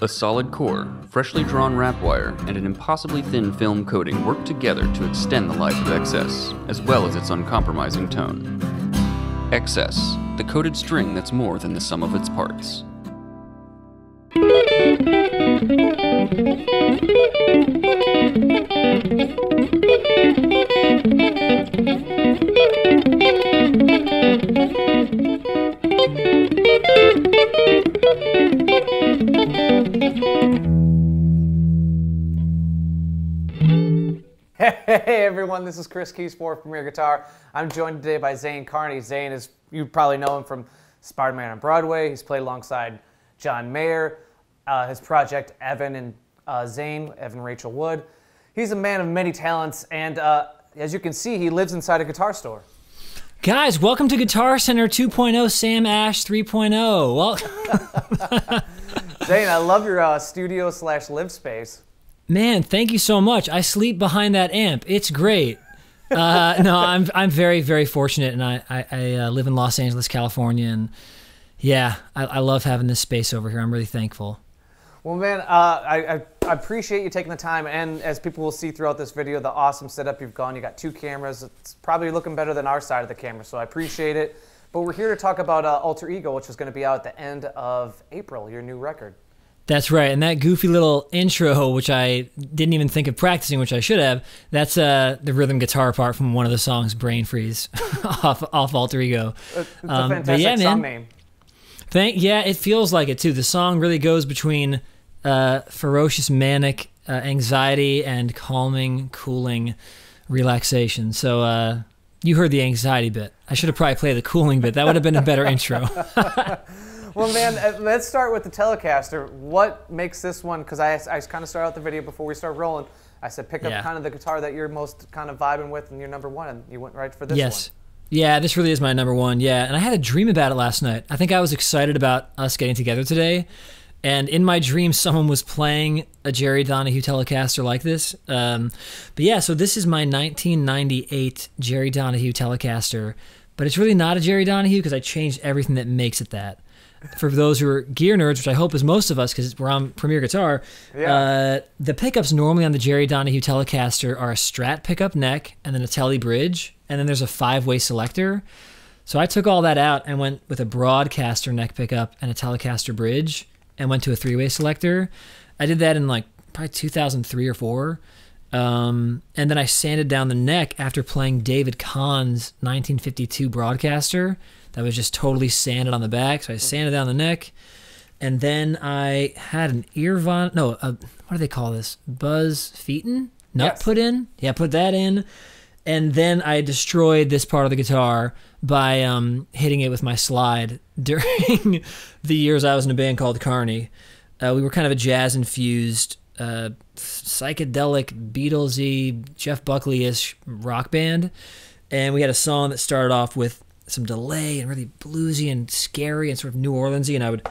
A solid core, freshly drawn wrap wire, and an impossibly thin film coating work together to extend the life of XS, as well as its uncompromising tone. XS, the coated string that's more than the sum of its parts. Hey everyone, this is Chris Kies for Premier Guitar. I'm joined today by Zane Carney. Zane is, you probably know him from Spider Man on Broadway. He's played alongside John Mayer, uh, his project Evan and uh, Zane, Evan Rachel Wood. He's a man of many talents, and uh, as you can see, he lives inside a guitar store. Guys, welcome to Guitar Center 2.0, Sam Ash 3.0. Well, Zane, I love your uh, studio slash live space. man, thank you so much. I sleep behind that amp. It's great. Uh, no, I'm I'm very very fortunate, and I I, I uh, live in Los Angeles, California, and yeah, I, I love having this space over here. I'm really thankful. Well, man, uh, I, I, I appreciate you taking the time, and as people will see throughout this video, the awesome setup you've gone. You got two cameras. It's probably looking better than our side of the camera, so I appreciate it. But we're here to talk about uh, Alter Ego, which is going to be out at the end of April, your new record. That's right, and that goofy little intro, which I didn't even think of practicing, which I should have. That's uh, the rhythm guitar part from one of the songs, "Brain Freeze," off off Alter Ego. It's a Um, but fantastic yeah, song man. name. Thank yeah, it feels like it too. The song really goes between uh, ferocious manic uh, anxiety and calming, cooling relaxation. So uh, you heard the anxiety bit. I should have probably played the cooling bit. That would have been a better intro. Well, man, uh, let's start with the Telecaster. What makes this one? Because I, I kind of started out the video before we start rolling. I said pick up Yeah. kind of the guitar that you're most kind of vibing with, and you're number one, and you went right for this yes. one. Yeah, this really is my number one. Yeah, and I had a dream about it last night. I think I was excited about us getting together today. And in my dream, someone was playing a Jerry Donahue Telecaster like this. Um, but yeah, so this is my 1998 Jerry Donahue Telecaster. But it's really not a Jerry Donahue because I changed everything that makes it that. For those who are gear nerds, which I hope is most of us because we're on Premier Guitar, Yeah. uh, the pickups normally on the Jerry Donahue Telecaster are a Strat pickup neck and then a Tele bridge, and then there's a five way selector. So I took all that out and went with a Broadcaster neck pickup and a Telecaster bridge and went to a three way selector. I did that in like probably 2003 or four. Um, and then I sanded down the neck after playing David Kahn's 1952 Broadcaster that was just totally sanded on the back. So I sanded down the neck. And then I had an Earvon, no, a, what do they call this? Buzz Feiten nut Yes. put in. Yeah, put that in. And then I destroyed this part of the guitar by um, hitting it with my slide during the years I was in a band called Carney. Uh, we were kind of a jazz infused, uh, psychedelic, Beatlesy, Jeff Buckley ish rock band. And we had a song that started off with some delay and really bluesy and scary and sort of New Orleansy. And I would,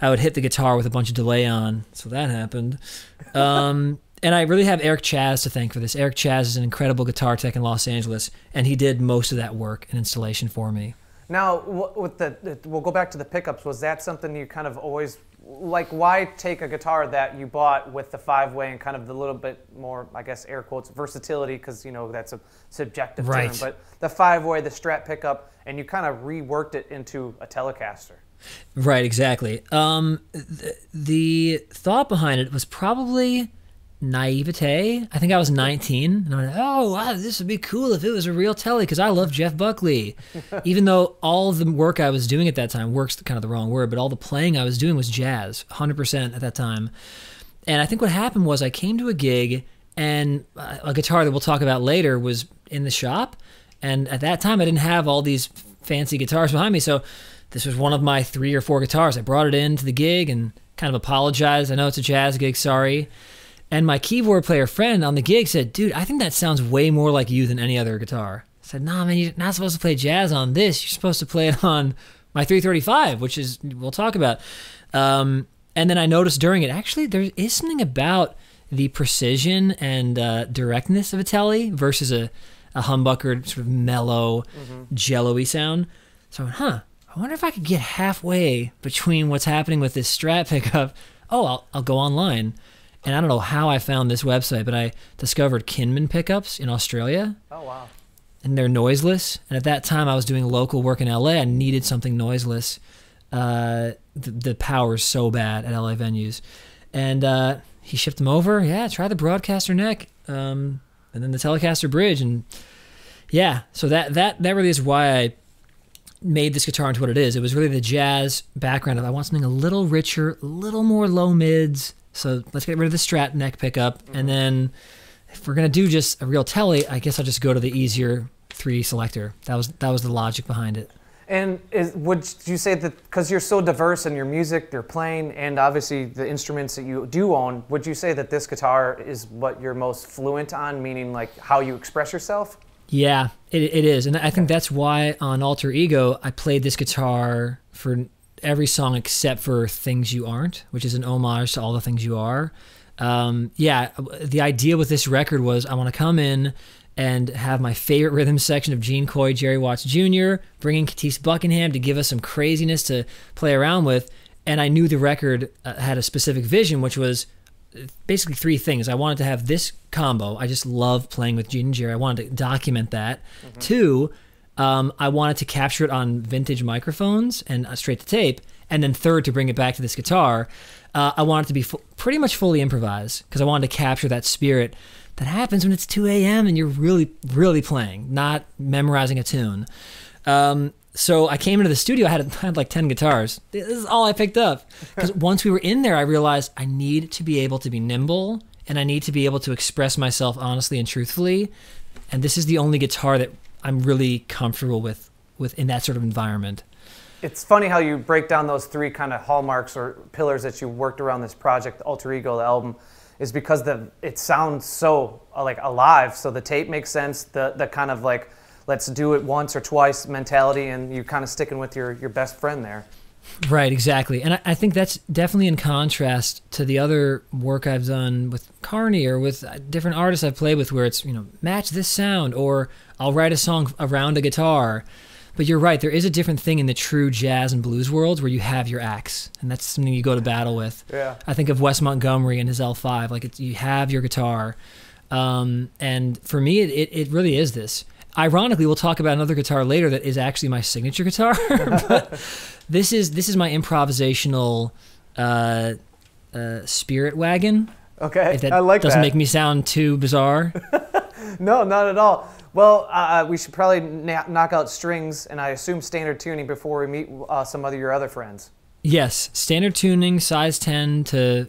I would hit the guitar with a bunch of delay on. So that happened. Um, and I really have Eric Chaz to thank for this. Eric Chaz is an incredible guitar tech in Los Angeles, and he did most of that work and installation for me. Now, with the, the- we'll go back to the pickups. Was that something you kind of always like? Why take a guitar that you bought with the five way and kind of the little bit more, I guess, air quotes, versatility? Because you know that's a subjective Right. term. But the five way, the Strat pickup, and you kind of reworked it into a Telecaster. Right, exactly. Um, th- the thought behind it was probably naivete. I think I was 19, and I went, "Oh, wow, this would be cool if it was a real telly," because I love Jeff Buckley. Even though all the work I was doing at that time, works kind of the wrong word, but all the playing I was doing was jazz, 100% at that time. And I think what happened was I came to a gig, and uh, a guitar that we'll talk about later was in the shop. And at that time, I didn't have all these fancy guitars behind me. So this was one of my three or four guitars. I brought it into the gig and kind of apologized. I know it's a jazz gig, sorry. And my keyboard player friend on the gig said, Dude, I think that sounds way more like you than any other guitar. I said, Nah, man, you're not supposed to play jazz on this. You're supposed to play it on my 335, which is, we'll talk about. Um, and then I noticed during it, actually, there is something about the precision and uh, directness of a telly versus a, a humbuckered, sort of mellow, jello-y sound. So I went, huh, I wonder if I could get halfway between what's happening with this Strat pickup oh, I'll, I'll go online. And I don't know how I found this website, but I discovered Kinman pickups in Australia Oh wow. and they're noiseless. And at that time, I was doing local work in LA. I needed something noiseless. Uh, the, the power's so bad at LA venues, and uh, he shipped them over. Yeah, try the Broadcaster neck, um, and then the Telecaster bridge, and yeah. So that that that really is why I made this guitar into what it is. It was really the jazz background of I want something a little richer, a little more low mids. So let's get rid of the Strat neck pickup, and mm-hmm. then if we're gonna do just a real telly, I guess I'll just go to the easier three selector. That was that was the logic behind it. And is, would you say that because you're so diverse in your music, your playing, and obviously the instruments that you do own, would you say that this guitar is what you're most fluent on, meaning like how you express yourself? Yeah, it, it is, and I think that's why on Alter Ego I played this guitar for every song except for "Things You Aren't," which is an homage to all the things you are. Um, yeah, the idea with this record was I want to come in and have my favorite rhythm section of Gene Coye, Jerry Watts Jr., bringing Katisse Buckingham to give us some craziness to play around with. And I knew the record uh, had a specific vision, which was basically three things. I wanted to have this combo. I just love playing with Gene and Jerry. I wanted to document that. Two, um, I wanted to capture it on vintage microphones and uh, straight to tape. And then third, to bring it back to this guitar, uh, I wanted it to be fu- pretty much fully improvised because I wanted to capture that spirit that happens when it's 2 a.m. and you're really, really playing, not memorizing a tune. Um, so I came into the studio. I had, I had like 10 guitars. This is all I picked up. Because once we were in there, I realized I need to be able to be nimble and I need to be able to express myself honestly and truthfully. And this is the only guitar that I'm really comfortable with, with in that sort of environment. It's funny how you break down those three kind of hallmarks or pillars that you worked around this project, the Alter Ego, the album, is because the it sounds so uh, like alive. So the tape makes sense. The the kind of like let's do it once or twice mentality, and you're kind of sticking with your your best friend there. Right, exactly. And I, I think that's definitely in contrast to the other work I've done with Carney or with uh, different artists I've played with where it's, you know, match this sound or I'll write a song around a guitar. But you're right, there is a different thing in the true jazz and blues world where you have your axe, and that's something you go to battle with. Yeah. I think of Wes Montgomery and his L5, like it's, you have your guitar. Um, and for me, it, it, it really is this. Ironically, we'll talk about another guitar later that is actually my signature guitar. but this is this is my improvisational uh, uh, spirit wagon. Okay, If that I like doesn't that. make me sound too bizarre. No, not at all. Well, uh, we should probably na- knock out strings and I assume standard tuning before we meet uh, some of your other friends. yes, standard tuning, size 10 to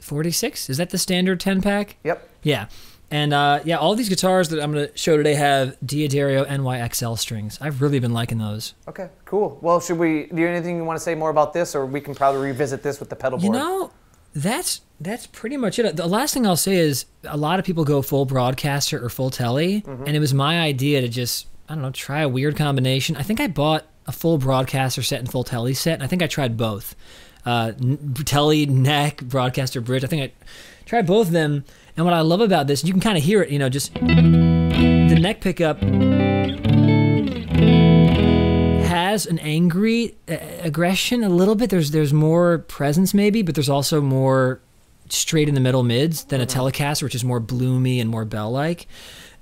46. Is that the standard 10 pack? Yep. Yeah. And uh, yeah, all these guitars that I'm going to show today have D'Addario NYXL strings. I've really been liking those. Okay, cool. Well, should we do anything you want to say more about this, or we can probably revisit this with the pedal board? You know, that's that's pretty much it. The last thing I'll say is a lot of people go full broadcaster or full telly, and it was my idea to just I don't know try a weird combination. I think I bought a full broadcaster set and full telly set, and I think I tried both. Uh, n- telly, neck, broadcaster, bridge. I think I tried both of them. And what I love about this, you can kind of hear it. You know, just the neck pickup has an angry uh, aggression a little bit. There's there's more presence maybe, but there's also more straight in the middle mids than a Telecaster, which is more bloomy and more bell like.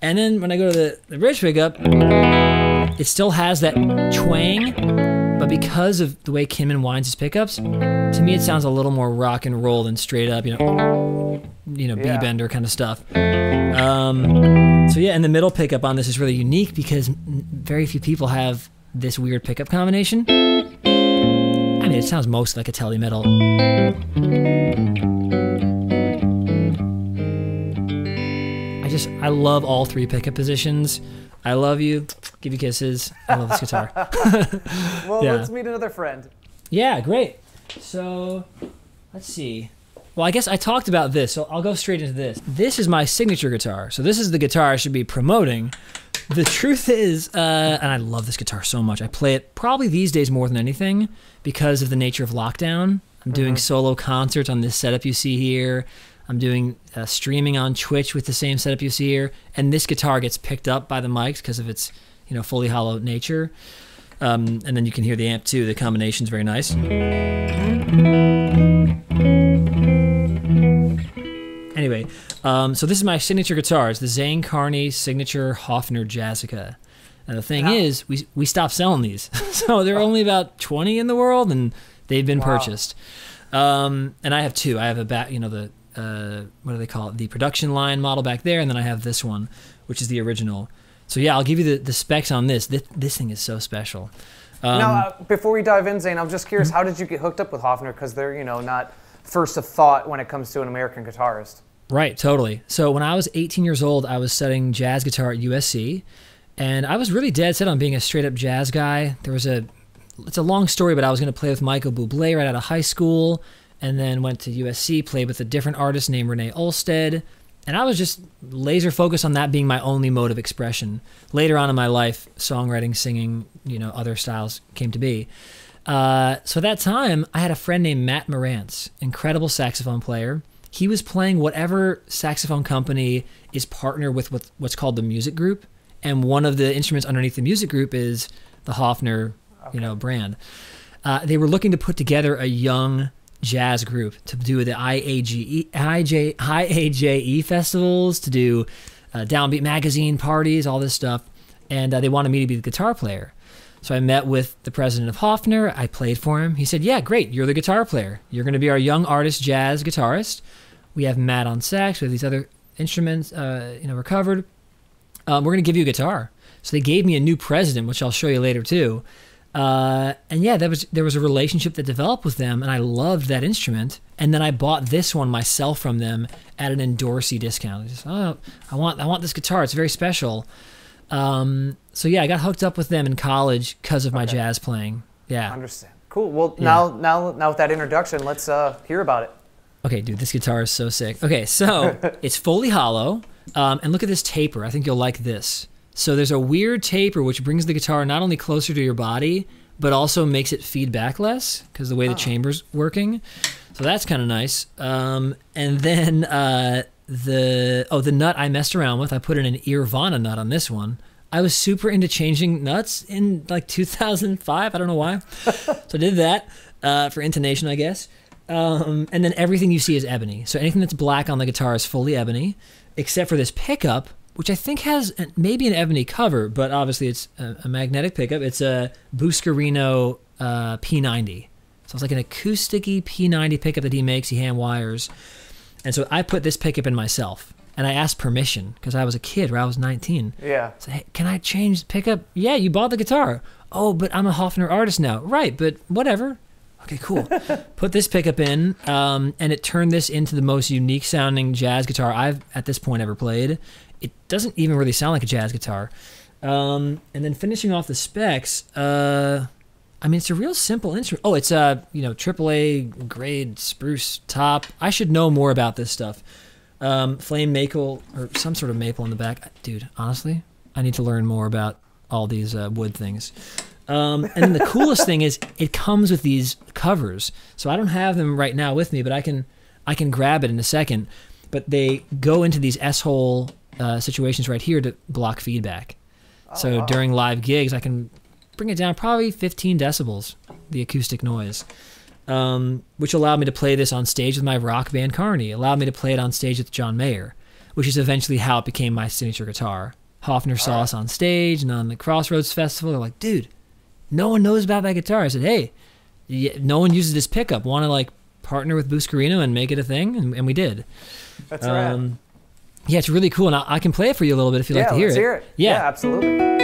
And then when I go to the, the bridge pickup, it still has that twang, but because of the way Kinman winds his pickups, to me it sounds a little more rock and roll than straight up, you know, you know, Yeah. B-bender kind of stuff. Um, so yeah, and the middle pickup on this is really unique because very few people have this weird pickup combination. I mean, it sounds most like a telly metal. I just I love all three pickup positions. I love you. Give you kisses. I love this guitar. Well, Yeah. let's meet another friend. Yeah, great. So, let's see. Well, I guess I talked about this, so I'll go straight into this. This is my signature guitar. So this is the guitar I should be promoting. The truth is, uh, and I love this guitar so much. I play it probably these days more than anything because of the nature of lockdown. I'm doing solo concerts on this setup you see here. I'm doing uh, streaming on Twitch with the same setup you see here, and this guitar gets picked up by the mics because of its, you know, fully hollow nature. Um, and then you can hear the amp too. The combination's very nice. Anyway, um, so this is my signature guitar. It's the Zane Carney signature Hofner Jazzica. And the thing Wow. is, we we stopped selling these, so there are only about twenty in the world, and they've been Wow. purchased. Um, and I have two. I have a back, you know, the uh, what do they call it? The production line model back there, and then I have this one, which is the original. So yeah, I'll give you the, the specs on this. This this thing is so special. Um, now, uh, before we dive in, Zane, I'm just Mm-hmm. curious, how did you get hooked up with Hofner? Because they're, you know, not first of thought when it comes to an American guitarist. Right, totally. So when I was 18 years old, I was studying jazz guitar at USC, and I was really dead set on being a straight up jazz guy. There was a, it's a long story, but I was going to play with Michael Bublé right out of high school, and then went to USC, played with a different artist named Renee Olstead, and I was just laser focused on that being my only mode of expression. Later on in my life, songwriting, singing, you know, other styles came to be. Uh, so at that time, I had a friend named Matt Morantz, incredible saxophone player. He was playing whatever saxophone company is partner with what, what's called the music group, and one of the instruments underneath the music group is the Hofner, you know, brand. Uh, they were looking to put together a young jazz group to do the IAGE, IJ, IAJE E festivals, to do uh, Downbeat magazine parties, all this stuff, and uh, they wanted me to be the guitar player. So I met with the president of Hofner. I played for him. He said, "Yeah, great. You're the guitar player. You're going to be our young artist jazz guitarist. We have Matt on sax. We have these other instruments, uh, you know, recovered. Um, we're going to give you a guitar." So they gave me a new president, which I'll show you later too. Uh, and yeah, there was there was a relationship that developed with them, and I loved that instrument. And then I bought this one myself from them at an endorsee discount. I just, oh, I want I want this guitar. It's very special. Um, so yeah, I got hooked up with them in college because of my Okay. jazz playing. Yeah. Understand. Cool. Well, Yeah. now, now, now with that introduction, let's uh, hear about it. Okay, dude, this guitar is so sick. Okay, so it's fully hollow, um, and look at this taper. I think you'll like this. So there's a weird taper which brings the guitar not only closer to your body, but also makes it feedback less because the way the chamber's working. So that's kind of nice. Um, and then uh, the oh the nut I messed around with, I put in an Earvana nut on this one. I was super into changing nuts in like 2005. I don't know why. so I did that uh, for intonation, I guess. Um, and then everything you see is ebony. So anything that's black on the guitar is fully ebony, except for this pickup, which I think has maybe an ebony cover, but obviously it's a, a magnetic pickup. It's a Buscarino uh, P90. So it's like an acousticy P90 pickup that he makes. He hand wires. And so I put this pickup in myself. And I asked permission because I was a kid, where I was 19. Yeah. So, hey, can I change the pickup? Yeah, you bought the guitar. Oh, but I'm a Hofner artist now. Right, but whatever. Okay, cool. Put this pickup in, um, and it turned this into the most unique sounding jazz guitar I've at this point ever played. It doesn't even really sound like a jazz guitar. Um, and then finishing off the specs, uh, I mean, it's a real simple instrument. Oh, it's a you know AAA grade spruce top. I should know more about this stuff. Um, flame maple or some sort of maple in the back, dude. Honestly, I need to learn more about all these uh, wood things. Um, and the coolest thing is it comes with these covers. So I don't have them right now with me, but I can I can grab it in a second. But they go into these S hole uh, situations right here to block feedback. so wow. during live gigs, I can bring it down probably 15 decibels, the acoustic noise, um, which allowed me to play this on stage with my rock band Carney. Allowed me to play it on stage with John Mayer, which is eventually how it became my signature guitar. Hofner saw us on stage and on the Crossroads Festival. They're like, dude, no one knows about that guitar. I said, hey, no one uses this pickup. Want to like partner with Buscarino and make it a thing? And, and we did. That's right. Um, yeah, it's really cool, and I, I can play it for you a little bit if you'd yeah, like to hear it. hear it. Yeah. absolutely.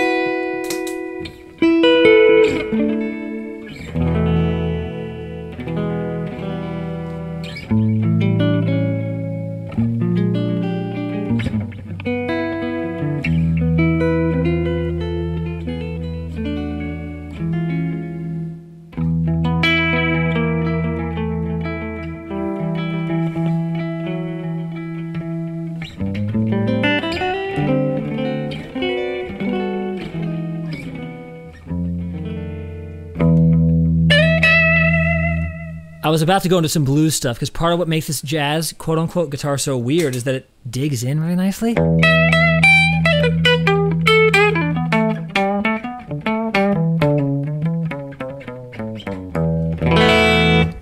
Was about to go into some blues stuff because part of what makes this jazz quote unquote guitar so weird is that it digs in really nicely.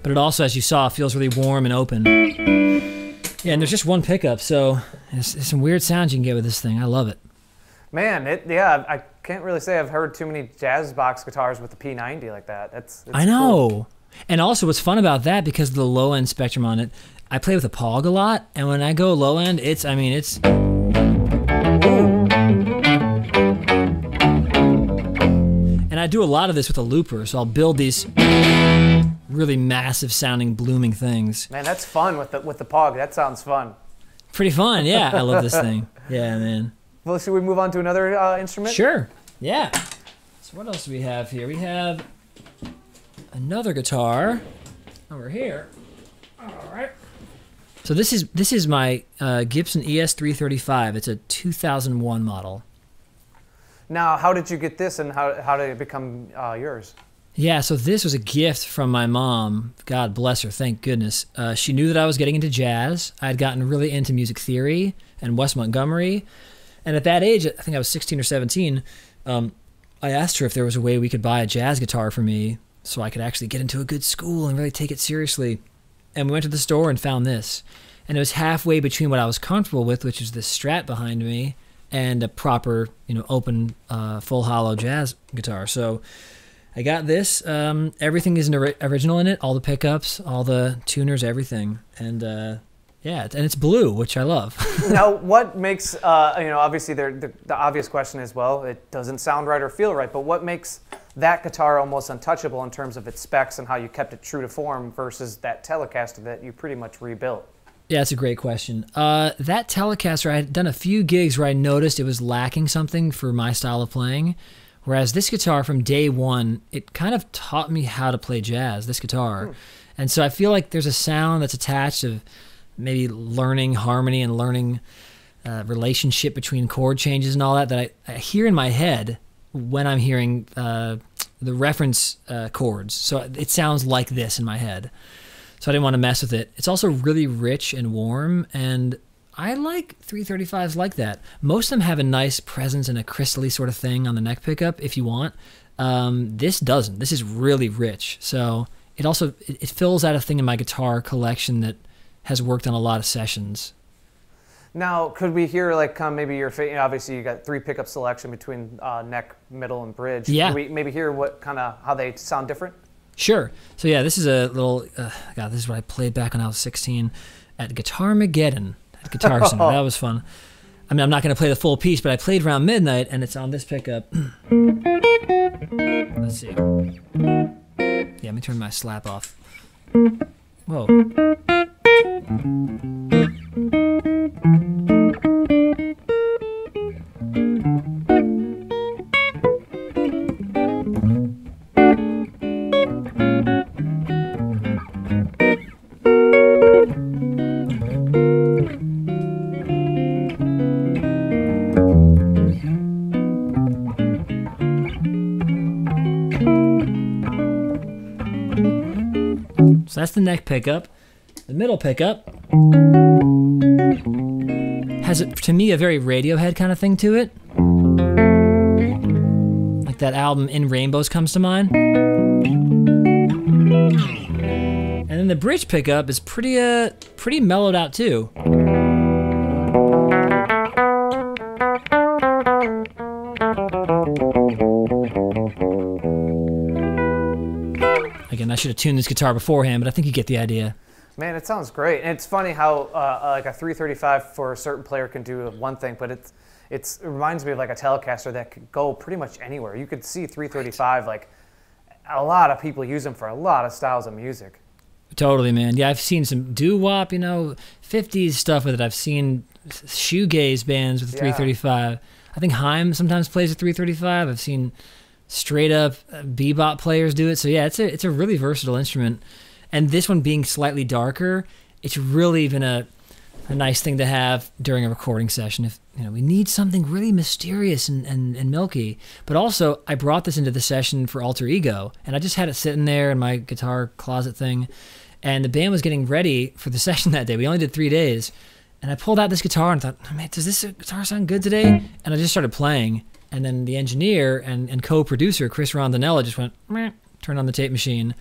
But it also, as you saw, feels really warm and open. Yeah, and there's just one pickup, so there's, there's some weird sounds you can get with this thing. I love it. Man, it yeah, I can't really say I've heard too many jazz box guitars with the P90 like that. That's, that's I cool. And also, what's fun about that because of the low end spectrum on it, I play with a Pog a lot, and when I go low end, it's I mean it's. And I do a lot of this with a looper, so I'll build these really massive sounding blooming things. Man, that's fun with the with the Pog. That sounds fun. Pretty fun, yeah. I love this thing. Yeah, man. Well, should we move on to another uh, instrument? Sure. Yeah. So what else do we have here? We have another guitar over here. All right. So this is this is my uh, Gibson ES335. It's a 2001 model. Now, how did you get this, and how how did it become uh, yours? Yeah, so this was a gift from my mom. God bless her, thank goodness. Uh, she knew that I was getting into jazz. I had gotten really into music theory and Wes Montgomery. And at that age, I think I was 16 or 17, um, I asked her if there was a way we could buy a jazz guitar for me so I could actually get into a good school and really take it seriously. And we went to the store and found this. And it was halfway between what I was comfortable with, which is this Strat behind me, and a proper, you know, open, uh, full hollow jazz guitar. So I got this. Um, everything is an ori- original in it. All the pickups, all the tuners, everything, and uh, yeah, and it's blue, which I love. now, what makes uh, you know? Obviously, the, the obvious question is, well, it doesn't sound right or feel right. But what makes that guitar almost untouchable in terms of its specs and how you kept it true to form versus that Telecaster that you pretty much rebuilt? yeah, that's a great question. Uh, that Telecaster, I had done a few gigs where I noticed it was lacking something for my style of playing. Whereas this guitar, from day one, it kind of taught me how to play jazz. This guitar, and so I feel like there's a sound that's attached of maybe learning harmony and learning uh, relationship between chord changes and all that that I, I hear in my head when I'm hearing uh, the reference uh, chords. So it sounds like this in my head. So I didn't want to mess with it. It's also really rich and warm, and I like 335s like that. Most of them have a nice presence and a crystally sort of thing on the neck pickup if you want. Um, this doesn't. This is really rich. So it also it, it fills out a thing in my guitar collection that has worked on a lot of sessions. Now, could we hear like come maybe your fa- obviously you got three pickup selection between uh, neck, middle, and bridge. Yeah. Could we maybe hear what kind of how they sound different? Sure. So yeah, this is a little. Uh, God, this is what I played back when I was 16 at Guitar Mageddon at Guitar Center. That was fun. I mean, I'm not going to play the full piece, but I played around midnight, and it's on this pickup. Let's see. Yeah, let me turn my slap off. Whoa. So that's the neck pickup. The middle pickup has, to me, a very Radiohead kind of thing to it. Like that album In Rainbows comes to mind. And then the bridge pickup is pretty, uh, pretty mellowed out too. Again, I should have tuned this guitar beforehand, but I think you get the idea. Man, it sounds great. And it's funny how uh, uh, like a 335 for a certain player can do one thing, but it's it's it reminds me of like a Telecaster that could go pretty much anywhere. You could see 335 like a lot of people use them for a lot of styles of music. Totally, man. Yeah, I've seen some doo wop, you know, 50s stuff with it. I've seen shoegaze bands with the Yeah. 335. I think Haim sometimes plays a 335. I've seen straight up uh, bebop players do it. So yeah, it's a it's a really versatile instrument. And this one being slightly darker, it's really been a a nice thing to have during a recording session. If you know we need something really mysterious and, and, and milky, but also I brought this into the session for Alter Ego, and I just had it sitting there in my guitar closet thing, and the band was getting ready for the session that day. We only did three days, and I pulled out this guitar and thought, man, does this guitar sound good today? And I just started playing, and then the engineer and, and co-producer Chris Rondinella just went, Meh, turned on the tape machine.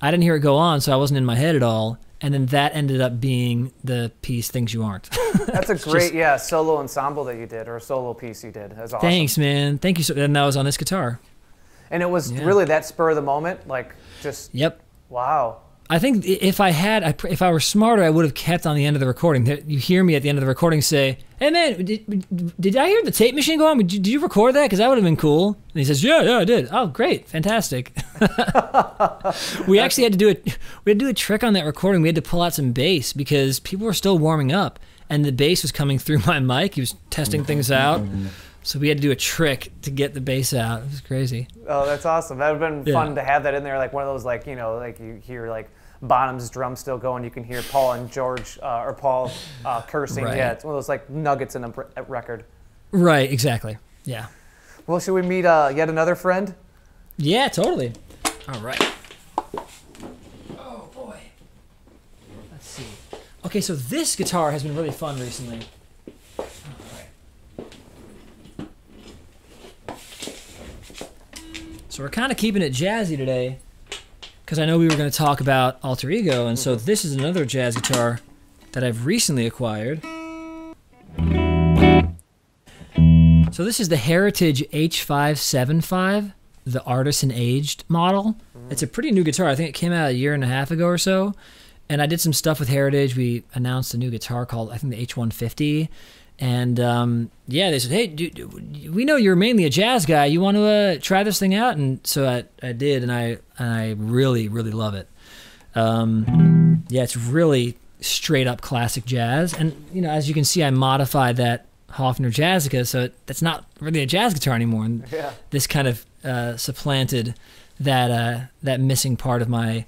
I didn't hear it go on, so I wasn't in my head at all. and then that ended up being the piece "Things You Aren't." That's a great, yeah, solo ensemble that you did, or a solo piece you did. That's awesome. Thanks, man. Thank you. So, and that was on this guitar. And it was Yeah. really that spur of the moment, like just Yep. wow. I think if I had, if I were smarter, I would have kept on the end of the recording. That You hear me at the end of the recording say, "Hey man, did, did I hear the tape machine go on? Did you, did you record that? Because that would have been cool." And he says, "Yeah, yeah, I did. Oh, great, fantastic." we actually had to do it. We had to do a trick on that recording. We had to pull out some bass because people were still warming up, and the bass was coming through my mic. He was testing things out, so we had to do a trick to get the bass out. It was crazy. Oh, that's awesome. That would have been Yeah. fun to have that in there, like one of those, like you know, like you hear like Bonham's drum still going. You can hear Paul and George uh, or Paul uh, cursing. Right. Yeah, it's one of those like nuggets in a record. Right. Exactly. Yeah. Well, should we meet uh, yet another friend? Yeah, totally. All right. Oh boy. Let's see. Okay, so this guitar has been really fun recently. All right. So we're kind of keeping it jazzy today, because I know we were going to talk about alter ego, and so mm-hmm. this is another jazz guitar that I've recently acquired. So this is the Heritage H575, the artisan aged model. Mm-hmm. It's a pretty new guitar. I think it came out a year and a half ago or so. And I did some stuff with Heritage. We announced a new guitar called I think the H150. And um, yeah, they said, "Hey, dude, we know you're mainly a jazz guy. You want to uh, try this thing out?" And so I, I did, and I and I really really love it. Um, yeah, it's really straight up classic jazz. And you know, as you can see, I modified that Hofner Jazzica, so it, that's not really a jazz guitar anymore. And Yeah. this kind of uh, supplanted that uh, that missing part of my,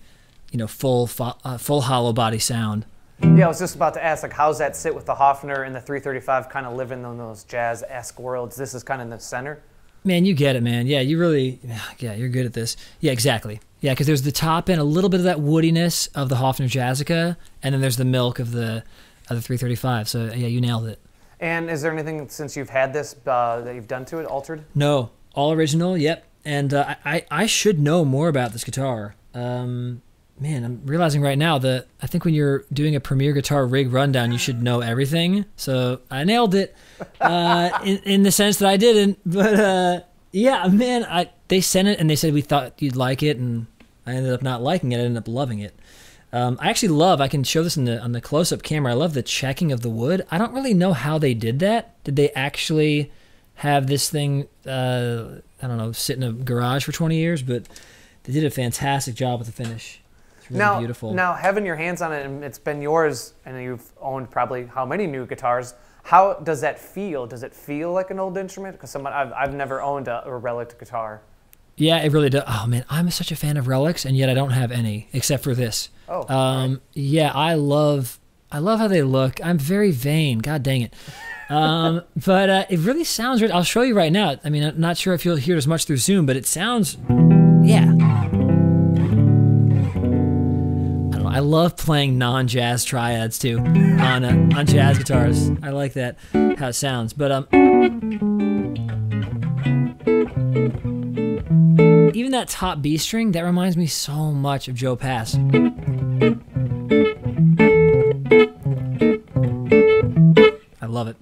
you know, full fo- uh, full hollow body sound. Yeah, I was just about to ask, like, how's that sit with the Hofner and the 335 kind of living in those jazz-esque worlds? This is kind of in the center. Man, you get it, man. Yeah, you really, yeah, you're good at this. Yeah, exactly. Yeah, because there's the top end, a little bit of that woodiness of the Hofner Jazzica, and then there's the milk of the of the 335. So yeah, you nailed it. And is there anything since you've had this uh, that you've done to it, altered? No, all original. Yep. And uh, I, I I should know more about this guitar. Um, man, I'm realizing right now that I think when you're doing a Premier Guitar rig rundown, you should know everything. So I nailed it, uh, in in the sense that I didn't. But uh, yeah, man, I they sent it and they said we thought you'd like it, and I ended up not liking it. I ended up loving it. Um, I actually love. I can show this in the on the close up camera. I love the checking of the wood. I don't really know how they did that. Did they actually have this thing? Uh, I don't know, sit in a garage for 20 years, but they did a fantastic job with the finish. Really now, beautiful. now having your hands on it and it's been yours, and you've owned probably how many new guitars? How does that feel? Does it feel like an old instrument? Because someone I've, I've never owned a, a relic guitar. yeah, it really does. Oh man, I'm such a fan of relics, and yet I don't have any except for this. Oh, Um, yeah, I love, I love how they look. I'm very vain. God dang it. Um, but uh, it really sounds. I'll show you right now. I mean, I'm not sure if you'll hear it as much through Zoom, but it sounds, yeah. I love playing non-jazz triads too on uh, on jazz guitars. I like that how it sounds. But um, even that top B string that reminds me so much of Joe Pass. I love it.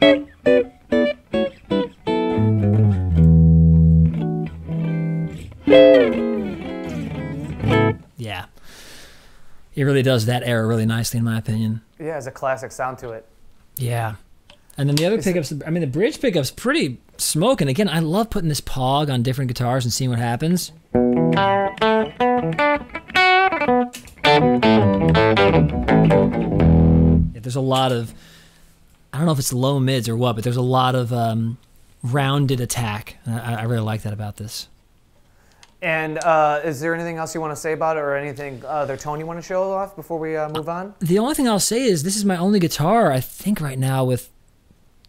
It really does that era really nicely, in my opinion. yeah, has a classic sound to it. Yeah. And then the other pickups, I mean, the bridge pickup's pretty smoking. Again, I love putting this pog on different guitars and seeing what happens. Yeah, there's a lot of, I don't know if it's low mids or what, but there's a lot of um, rounded attack. I, I really like that about this. And uh, is there anything else you want to say about it, or anything other tone you want to show off before we uh, move on? The only thing I'll say is this is my only guitar, I think, right now with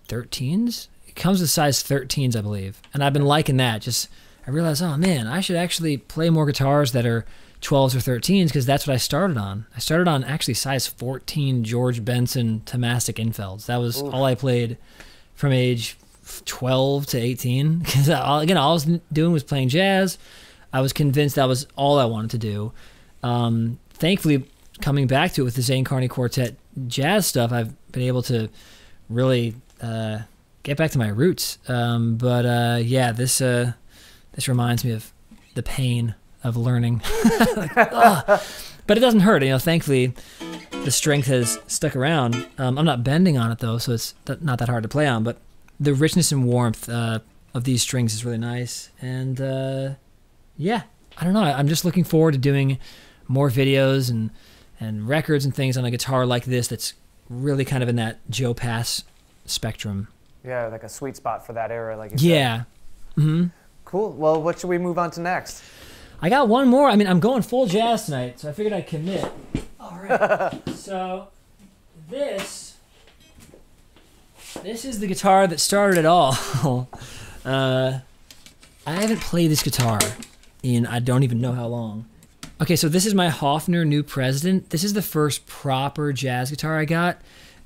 13s. It comes with size 13s, I believe. And I've been liking that. Just, I realized, oh man, I should actually play more guitars that are 12s or 13s because that's what I started on. I started on actually size 14 George Benson Thomastik-Infelds. That was all I played from age 12 to 18. Because again, all I was doing was playing jazz. I was convinced that was all I wanted to do. Um, thankfully, coming back to it with the Zane Carney Quartet jazz stuff, I've been able to really uh, get back to my roots. Um, but uh, yeah, this uh, this reminds me of the pain of learning. like, but it doesn't hurt, you know. Thankfully, the strength has stuck around. Um, I'm not bending on it though, so it's th- not that hard to play on. But the richness and warmth uh, of these strings is really nice, and uh, yeah, I don't know. I'm just looking forward to doing more videos and and records and things on a guitar like this. That's really kind of in that Joe Pass spectrum. Yeah, like a sweet spot for that era, like. Yeah. hmm Cool. Well, what should we move on to next? I got one more. I mean, I'm going full jazz tonight, so I figured I'd commit. All right. so this this is the guitar that started it all. uh, I haven't played this guitar in I don't even know how long. Okay, so this is my Hofner New President. This is the first proper jazz guitar I got,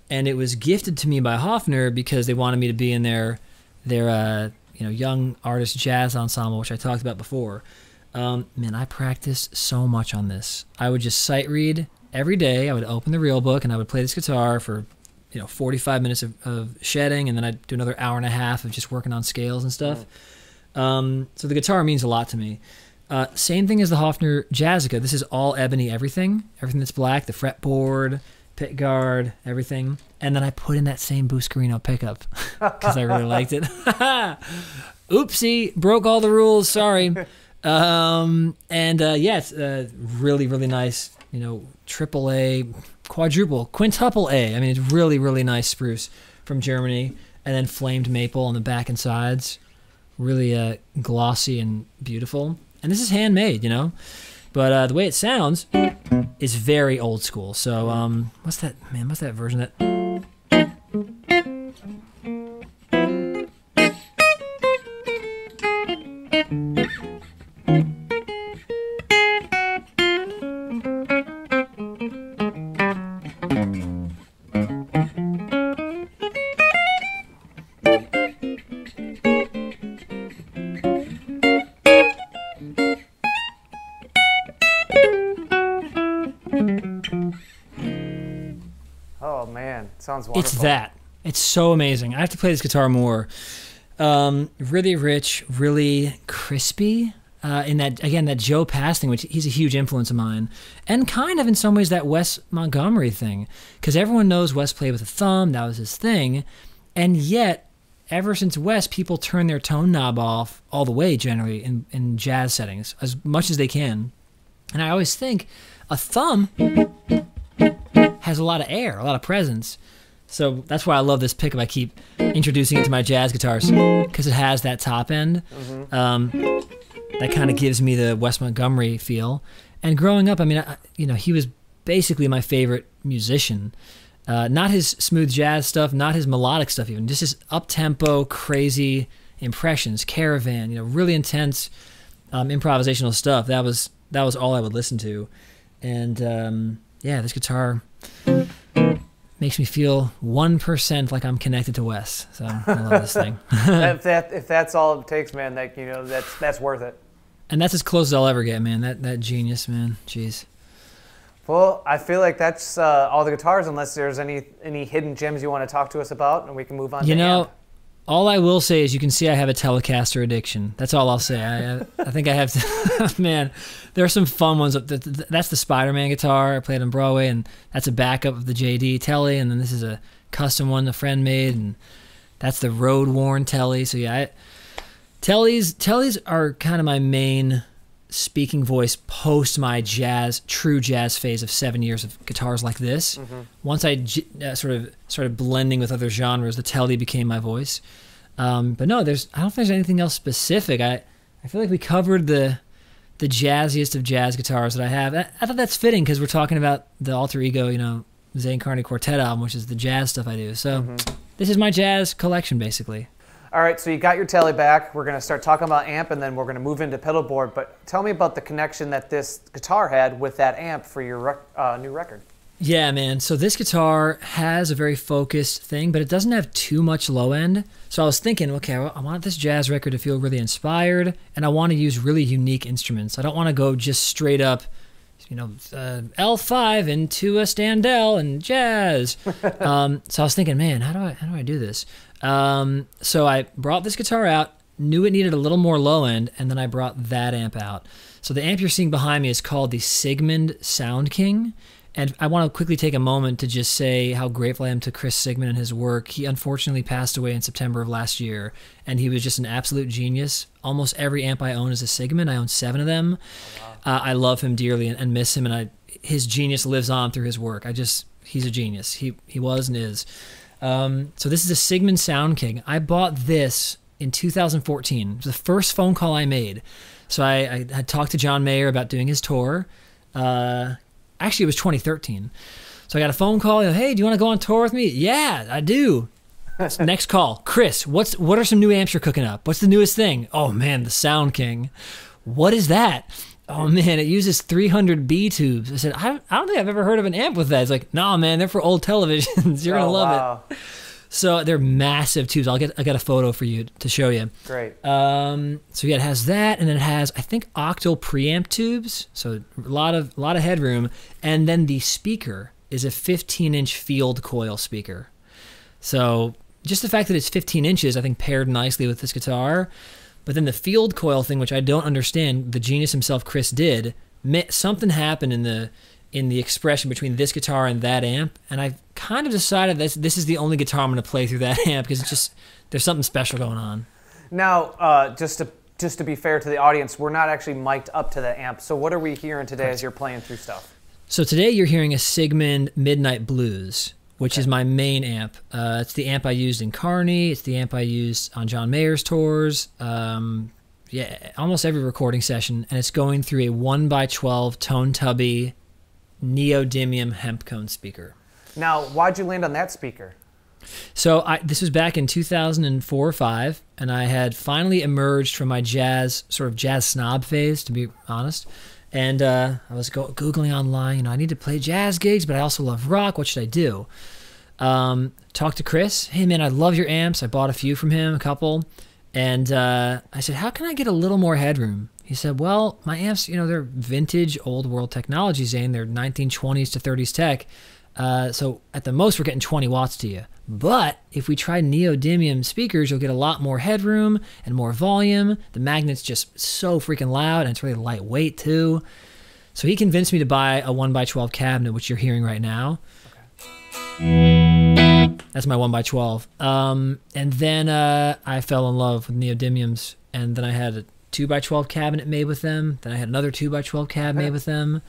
and it was gifted to me by Hofner because they wanted me to be in their their uh, you know young artist jazz ensemble, which I talked about before. Um, man, I practiced so much on this. I would just sight read every day. I would open the real book and I would play this guitar for, you know, 45 minutes of, of shedding, and then I'd do another hour and a half of just working on scales and stuff. Um, so the guitar means a lot to me. Uh, same thing as the Hofner Jazzica. This is all ebony everything. Everything that's black, the fretboard, pick guard, everything. And then I put in that same Buscarino pickup because I really liked it. Oopsie, broke all the rules. Sorry. Um, and uh, yeah, it's uh, really, really nice. You know, triple A, quadruple, quintuple A. I mean, it's really, really nice spruce from Germany, and then flamed maple on the back and sides. Really uh, glossy and beautiful. And this is handmade, you know. But uh, the way it sounds is very old school. So, um, what's that, man? What's that version that? So amazing. I have to play this guitar more. Um, really rich, really crispy. Uh, in that again, that Joe Pass thing, which he's a huge influence of mine, and kind of in some ways that Wes Montgomery thing, because everyone knows Wes played with a thumb. That was his thing, and yet ever since Wes, people turn their tone knob off all the way generally in, in jazz settings as much as they can. And I always think a thumb has a lot of air, a lot of presence. So that's why I love this pickup. I keep introducing it to my jazz guitars because it has that top end. Um, that kind of gives me the Wes Montgomery feel. And growing up, I mean, I, you know, he was basically my favorite musician. Uh, not his smooth jazz stuff, not his melodic stuff, even just his up tempo, crazy impressions, caravan. You know, really intense um, improvisational stuff. That was that was all I would listen to. And um, yeah, this guitar makes me feel one percent like I'm connected to Wes. So I love this thing. if that if that's all it takes, man, that you know that's that's worth it. and that's as close as I'll ever get, man. That that genius, man. Jeez. Well, I feel like that's uh, all the guitars, unless there's any any hidden gems you want to talk to us about, and we can move on. You to know, amp. All I will say is you can see I have a Telecaster addiction. That's all I'll say. I, I, think I have to. man, there are some fun ones. Th- th- That's the Spider-Man guitar I played on Broadway, and that's a backup of the JD Telly, and then this is a custom one a friend made, and that's the road worn Telly. So yeah, I, Tellys are kind of my main speaking voice post my jazz true jazz phase of seven years of guitars like this. Once I j- uh, sort of started blending with other genres, the Telly became my voice. Um, but no, there's I don't think there's anything else specific. I I feel like we covered the the jazziest of jazz guitars that I have. I, I thought that's fitting because we're talking about the alter ego, you know, Zane Carney Quartet album, which is the jazz stuff I do. So this is my jazz collection, basically. All right, so you got your telly back. We're going to start talking about amp, and then we're going to move into pedal board. But tell me about the connection that this guitar had with that amp for your rec- uh, new record. Yeah, man. So this guitar has a very focused thing, but it doesn't have too much low end. So I was thinking, okay, I want this jazz record to feel really inspired, and I want to use really unique instruments. I don't want to go just straight up you know, uh, L5 into a Standell and jazz. um, so I was thinking, man, how do I how do I do this? Um, so I brought this guitar out, knew it needed a little more low end, and then I brought that amp out. So the amp you're seeing behind me is called the Sigmund Sound King. And I want to quickly take a moment to just say how grateful I am to Chris Sigmund and his work. He unfortunately passed away in September of last year, and he was just an absolute genius. Almost every amp I own is a Sigmund. I own seven of them. Uh, I love him dearly and, and miss him, and I his genius lives on through his work. I just he's a genius. He he was and is. Um, so this is a Sigmund Sound King. I bought this in 2014. It was the first phone call I made. So I, I had talked to John Mayer about doing his tour. Uh, actually, it was 2013. So I got a phone call. Hey, do you want to go on tour with me? Yeah, I do. Next call, Chris. What's what are some new amps you're cooking up? What's the newest thing? Oh man, the Sound King. What is that? Oh man, it uses 300 B tubes. I said, I, I don't think I've ever heard of an amp with that. It's like, no, man, they're for old televisions. You're gonna Oh, love wow. it. So they're massive tubes. I'll get I got a photo for you to show you. Great. Um, so yeah, it has that, and then it has I think octal preamp tubes, so a lot of a lot of headroom, and then the speaker is a 15 inch field coil speaker. So just the fact that it's 15 inches, I think paired nicely with this guitar. But then the field coil thing, which I don't understand, the genius himself, Chris, did. Something happened in the in the expression between this guitar and that amp, and I kind of decided that this is the only guitar I'm going to play through that amp because it's just there's something special going on. Now, uh, just to just to be fair to the audience, we're not actually mic'd up to the amp. So what are we hearing today as you're playing through stuff? So today you're hearing a Sigmund Midnight Blues, which is my main amp. Uh, it's the amp I used in Carney. It's the amp I used on John Mayer's tours. Um, yeah, almost every recording session, and it's going through a one x twelve tone tubby neodymium hemp cone speaker. Now, why'd you land on that speaker? So I, this was back in 2004 or five, and I had finally emerged from my jazz sort of jazz snob phase, to be honest. And uh, I was go- googling online. You know, I need to play jazz gigs, but I also love rock. What should I do? Um, to Chris. Hey man, I love your amps. I bought a few from him, a couple, and uh, I said, how can I get a little more headroom? He said, well, my amps, you know, they're vintage, old world technology, Zane. They're 1920s to 30s tech. Uh, so at the most, we're getting 20 watts to you. But if we try neodymium speakers, you'll get a lot more headroom and more volume. The magnet's just so freaking loud, and it's really lightweight too. So he convinced me to buy a 1x12 cabinet, which you're hearing right now. That's my 1x12. Um, and then uh, I fell in love with neodymiums, and then I had a 2x12 cabinet made with them. Then I had another 2x12 cab made with them.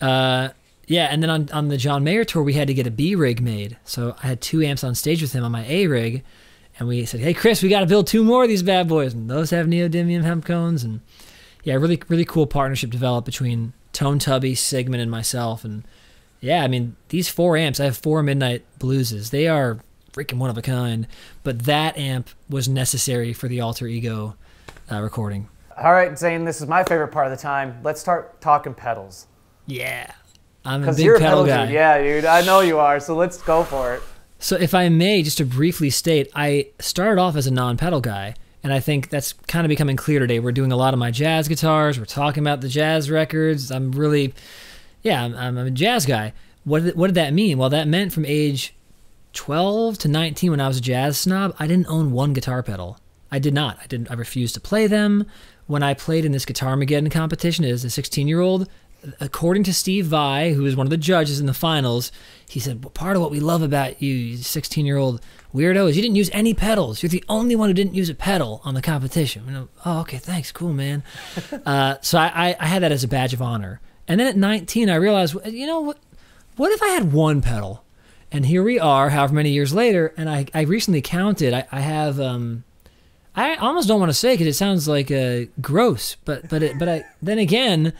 Uh, yeah, and then on, on the John Mayer tour, we had to get a B rig made. So I had two amps on stage with him on my A rig, and we said, "Hey, Chris, we got to build two more of these bad boys." And those have neodymium hemp cones, and yeah, really really cool partnership developed between Tone Tubby, Sigmund, and myself. And yeah, I mean these four amps, I have four Midnight Blueses. They are freaking one of a kind. But that amp was necessary for the Alter Ego uh, recording. All right, Zane, this is my favorite part of the time. Let's start talking pedals. Yeah, I'm a Because big you're a pedal pedal guy. dude. Yeah, dude. I know you are. So let's go for it. So, if I may, just to briefly state, I started off as a non pedal guy, and I think that's kind of becoming clear today. We're doing a lot of my jazz guitars, we're talking about the jazz records. I'm really, yeah, I'm, I'm a jazz guy. What did, what did that mean? Well, that meant from age 12 to 19 when I was a jazz snob, I didn't own one guitar pedal. I did not. I didn't. I refused to play them. When I played in this Guitarmageddon competition as a 16 year old, according to Steve Vai, who was one of the judges in the finals, he said, well, part of what we love about you, you 16 year old weirdo, is you didn't use any pedals. You're the only one who didn't use a pedal on the competition. And I'm, oh, okay, thanks, cool, man. uh, so I, I, I had that as a badge of honor. And then at 19, I realized, you know what? What if I had one pedal? And here we are, however many years later, and I, I recently counted. I, I have um, I almost don't want to say because it sounds like uh, gross, but but it, but I then again,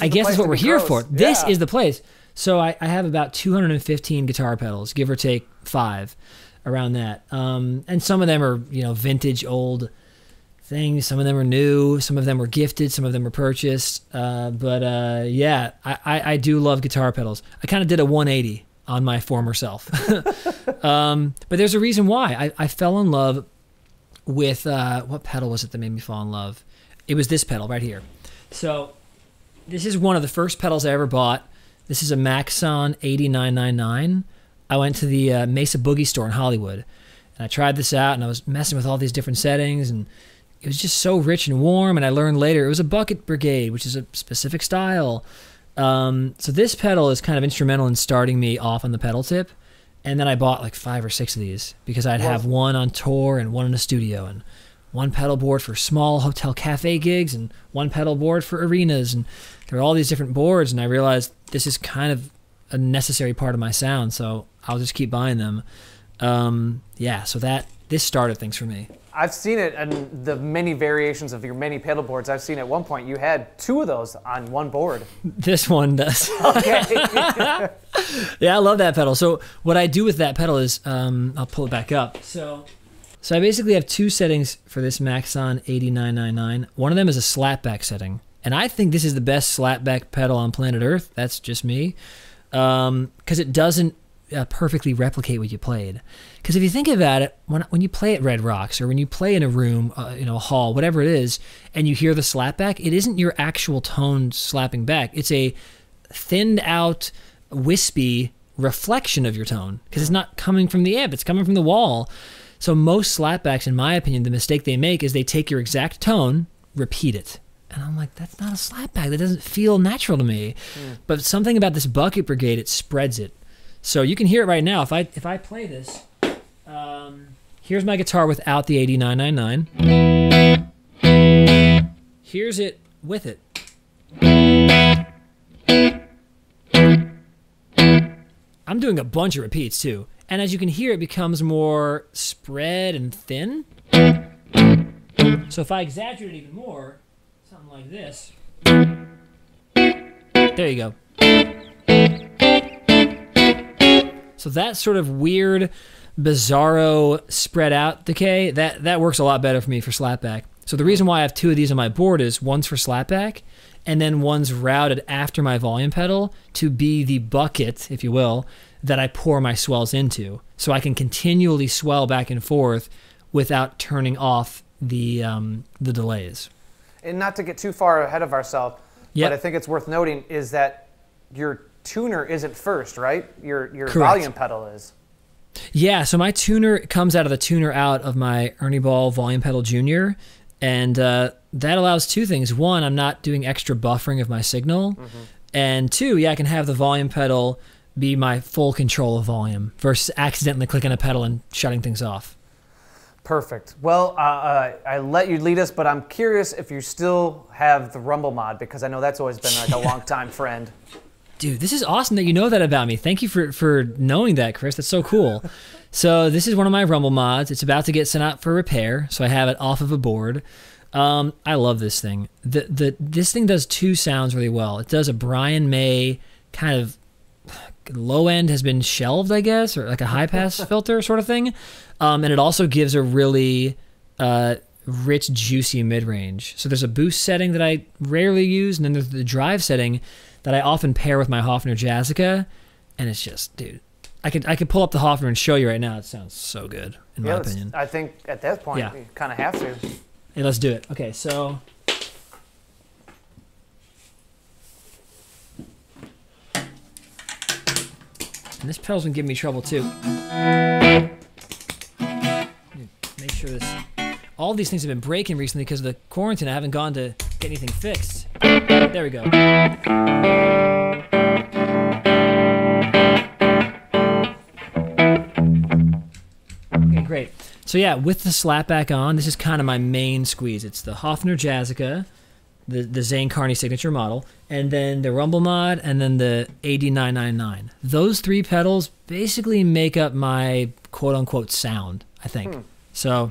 I guess that's what we're here gross. for. This Yeah. is the place. So I, I have about 215 guitar pedals, give or take five, around that. Um, and some of them are you know vintage old things. Some of them are new. Some of them were gifted. Some of them were purchased. Uh, but uh, yeah, I, I, I do love guitar pedals. I kind of did a 180 on my former self. um, but there's a reason why. I, I fell in love with uh, what pedal was it that made me fall in love? It was this pedal right here. So this is one of the first pedals I ever bought. This is a Maxon AD999. I went to the uh, Mesa Boogie store in Hollywood, and I tried this out, and I was messing with all these different settings, and it was just so rich and warm. And I learned later it was a Bucket Brigade, which is a specific style. Um, so this pedal is kind of instrumental in starting me off on the pedal tip. And then I bought like five or six of these because I'd have one on tour and one in the studio, and one pedal board for small hotel cafe gigs, and one pedal board for arenas. And there were all these different boards, and I realized this is kind of a necessary part of my sound, so I'll just keep buying them. Um, yeah, so that this started things for me. I've seen it and the many variations of your many pedal boards. I've seen at one point you had two of those on one board. This one does. Okay. yeah, I love that pedal. So what I do with that pedal is, um, I'll pull it back up. So, so I basically have two settings for this Maxon AD999. One of them is a slapback setting, and I think this is the best slapback pedal on planet Earth. That's just me, because it doesn't uh, perfectly replicate what you played. Because if you think about it, when when you play at Red Rocks or when you play in a room, uh, you know, a hall, whatever it is, and you hear the slapback, it isn't your actual tone slapping back. It's a thinned out, wispy reflection of your tone because it's not coming from the amp; it's coming from the wall. So most slapbacks, in my opinion, the mistake they make is they take your exact tone, repeat it. And I'm like, that's not a slapback. That doesn't feel natural to me. But something about this bucket brigade, it spreads it. So you can hear it right now. If I if I play this, um, here's my guitar without the AD999. Here's it with it. I'm doing a bunch of repeats too. And as you can hear, it becomes more spread and thin. So if I exaggerate even more, something like this. There you go. So that sort of weird, bizarro spread out decay, that, that works a lot better for me for slapback. So the reason why I have two of these on my board is one's for slapback, and then one's routed after my volume pedal to be the bucket, if you will, that I pour my swells into. So I can continually swell back and forth without turning off the um, the delays. and not to get too far ahead of ourselves, Yep. but I think it's worth noting is that your tuner isn't first, right? Your your Correct. volume pedal is. Yeah, so my tuner comes out of the tuner out of my Ernie Ball Volume Pedal Junior, and uh, that allows two things. One, I'm not doing extra buffering of my signal, and two, yeah, I can have the volume pedal be my full control of volume versus accidentally clicking a pedal and shutting things off. Perfect. Well, uh, uh, I let you lead us, but I'm curious if you still have the Rumble mod because I know that's always been like a long time friend. Dude, this is awesome that you know that about me. Thank you for for knowing that, Chris. That's so cool. so this is one of my Rumble mods. It's about to get sent out for repair, so I have it off of a board. Um, I love this thing. The the this thing does two sounds really well. It does a Brian May kind of low end has been shelved, I guess, or like a high pass filter sort of thing. Um, and it also gives a really uh, rich, juicy mid range. So there's a boost setting that I rarely use, and then there's the drive setting that I often pair with my Hofner Jazzica, and it's just, dude. I could I could pull up the Hofner and show you right now. It sounds so good, in Yeah, my opinion. I think at that point Yeah. you kind of have to. Hey, let's do it. Okay, so. And this pedal's been giving me trouble too. Make sure this. All these things have been breaking recently because of the quarantine. I haven't gone to get anything fixed. There we go. Okay, great. So yeah, with the slapback on, this is kind of my main squeeze. It's the Hofner Jazzica, the the Zane Carney signature model, and then the Rumble mod, and then the AD999. Those three pedals basically make up my quote unquote sound. I think. Hmm. So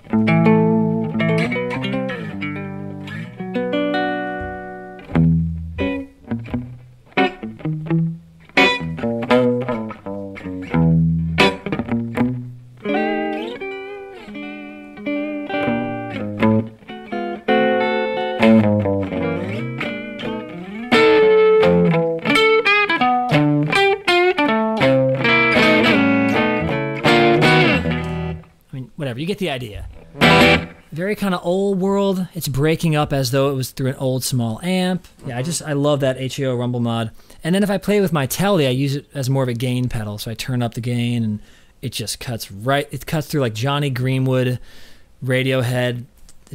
idea. very kind of old world. It's breaking up as though it was through an old small amp. Yeah, I just I love that HAO rumble mod. And then if I play with my telly, I use it as more of a gain pedal. So I turn up the gain and it just cuts right. It cuts through like Jonny Greenwood, Radiohead,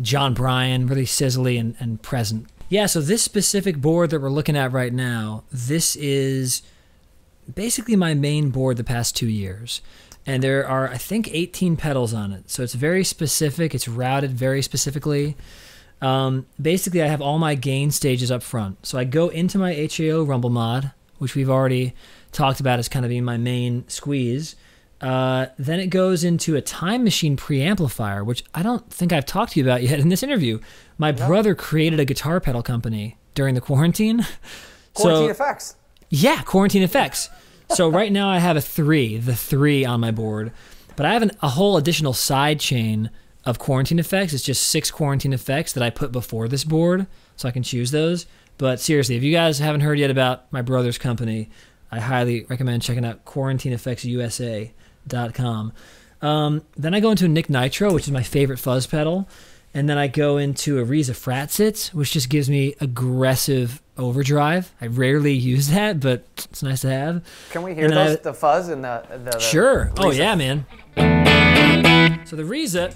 Jon Brion, really sizzly and, and present. Yeah, so this specific board that we're looking at right now, this is basically my main board the past two years. And there are, I think, 18 pedals on it. So it's very specific. It's routed very specifically. Um, basically, I have all my gain stages up front. So I go into my HAO Rumble mod, which we've already talked about as kind of being my main squeeze. Uh, then it goes into a time machine preamplifier, which I don't think I've talked to you about yet in this interview. My no. brother created a guitar pedal company during the quarantine. Quarantine so, effects. Yeah, quarantine effects. So right now I have a three, the three on my board, but I have an, a whole additional side chain of quarantine effects. It's just six quarantine effects that I put before this board, so I can choose those. But seriously, if you guys haven't heard yet about my brother's company, I highly recommend checking out quarantineeffectsusa.com. Um, then I go into a Nik Nitro, which is my favorite fuzz pedal. And then I go into a Risa Fratsitz, which just gives me aggressive overdrive. I rarely use that, but it's nice to have. Can we hear those, I, the fuzz and the, the, the Sure. Oh yeah, man. So the Risa.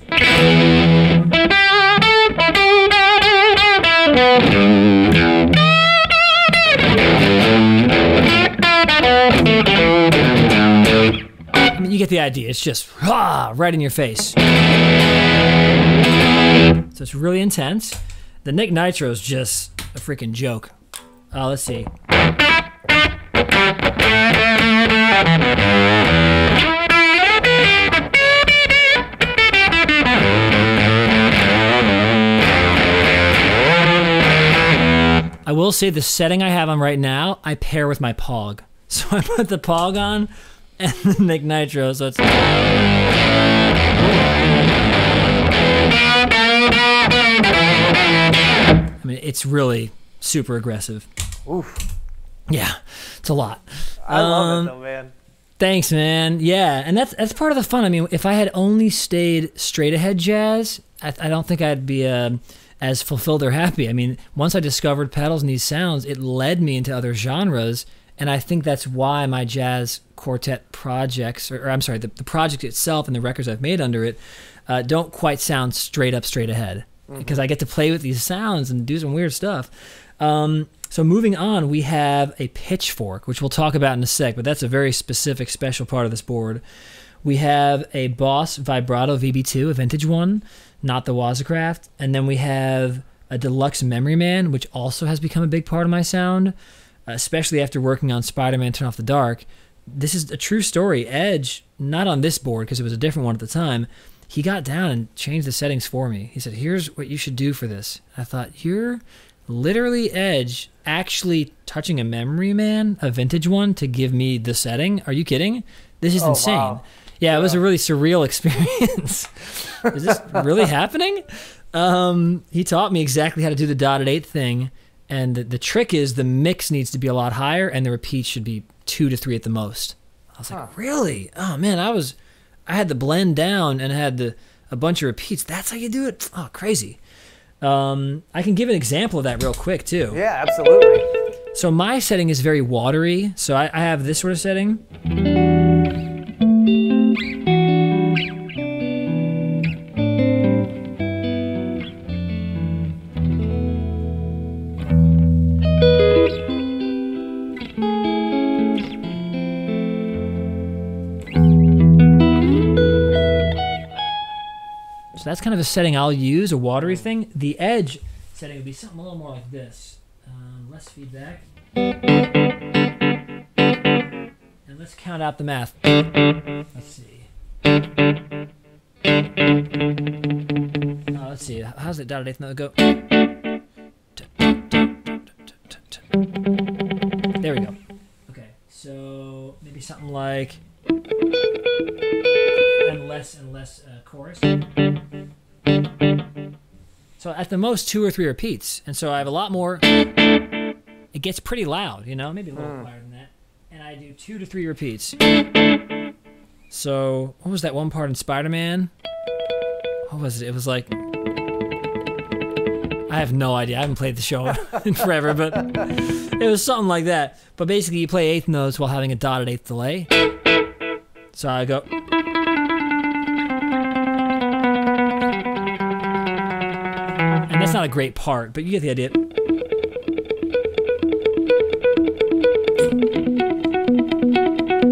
I mean, you get the idea. It's just ah, right in your face. So it's really intense. The Nick Nitro is just a freaking joke. Oh, let's see. I will say the setting I have on right now, I pair with my Pog. So I put the Pog on and the Nick Nitro, so it's. It's really super aggressive. Oof. Yeah, it's a lot. I um, love it though, man. Thanks, man. Yeah, and that's that's part of the fun. I mean, if I had only stayed straight ahead jazz, I, I don't think I'd be uh, as fulfilled or happy. I mean, once I discovered pedals and these sounds, it led me into other genres, and I think that's why my jazz quartet projects, or, or I'm sorry, the, the project itself and the records I've made under it, uh, don't quite sound straight up, straight ahead because mm-hmm. I get to play with these sounds and do some weird stuff. Um, so moving on, we have a pitchfork, which we'll talk about in a sec, but that's a very specific, special part of this board. We have a Boss Vibrato VB2, a vintage one, not the Waza Craft, and then we have a deluxe Memory Man, which also has become a big part of my sound, especially after working on Spider-Man: Turn Off the Dark. This is a true story. Edge, not on this board because it was a different one at the time, he got down and changed the settings for me. He said, "Here's what you should do for this." I thought, "You're literally Edge actually touching a memory man, a vintage one, to give me the setting. Are you kidding? This is oh, insane." Wow. Yeah, it was a really surreal experience. is this really happening? Um, he taught me exactly how to do the dotted eight thing, and the, the trick is the mix needs to be a lot higher, and the repeat should be two to three at the most. I was like, huh. really? Oh man, I was I had the blend down and I had the a bunch of repeats. That's how you do it. Oh, crazy. Um, I can give an example of that real quick too. Yeah, absolutely. So my setting is very watery. So I, I have this sort of setting. That's kind of a setting I'll use, a watery thing. The edge setting would be something a little more like this. Um, less feedback. And let's count out the math. Let's see. Oh, let's see. How's it dotted eighth note go? There we go. Okay, so maybe something like and less and less uh, chorus. At the most two or three repeats, and so I have a lot more. It gets pretty loud, you know, maybe a little mm. louder than that, and I do two to three repeats. So what was that one part in Spider-Man? what was it? It was like I have no idea. I haven't played the show in forever, but it was something like that. But basically, you play eighth notes while having a dotted eighth delay. So I go. That's not a great part, but you get the idea.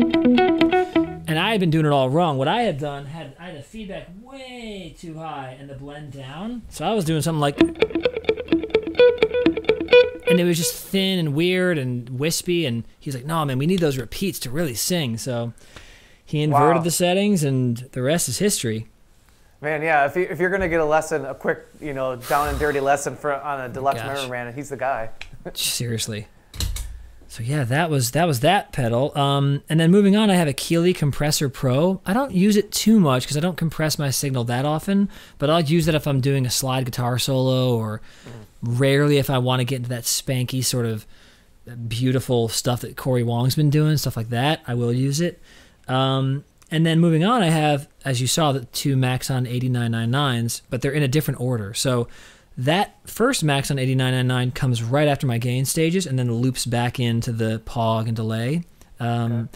And I had been doing it all wrong. What I had done had I had the feedback way too high and the blend down. So I was doing something like and it was just thin and weird and wispy and he's like, "No, man, we need those repeats to really sing." So he inverted Wow. the settings and the rest is history. Man, yeah. If, you, if you're gonna get a lesson, a quick, you know, down and dirty lesson for on a deluxe Gosh. memory man, he's the guy. Seriously. So yeah, that was that was that pedal. Um, and then moving on, I have a Keeley Compressor Pro. I don't use it too much because I don't compress my signal that often. But I'll use it if I'm doing a slide guitar solo, or rarely if I want to get into that spanky sort of beautiful stuff that Corey Wong's been doing, stuff like that. I will use it. Um, and then moving on, I have, as you saw, the two Maxon AD999s, but they're in a different order. So that first Maxon AD999 comes right after my gain stages and then loops back into the POG and delay. Um,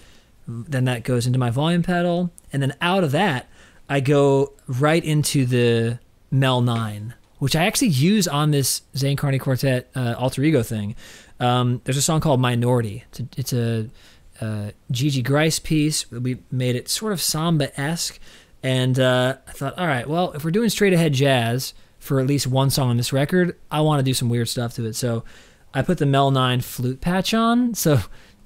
Then that goes into my volume pedal. And then out of that, I go right into the Mel 9, which I actually use on this Zane Carney Quartet uh, alter ego thing. Um, there's a song called Minority. It's a, it's a uh, Gigi Gryce piece. We made it sort of samba esque. And uh, I thought, all right, well, if we're doing straight ahead jazz for at least one song on this record, I want to do some weird stuff to it. So I put the Mel 9 flute patch on. So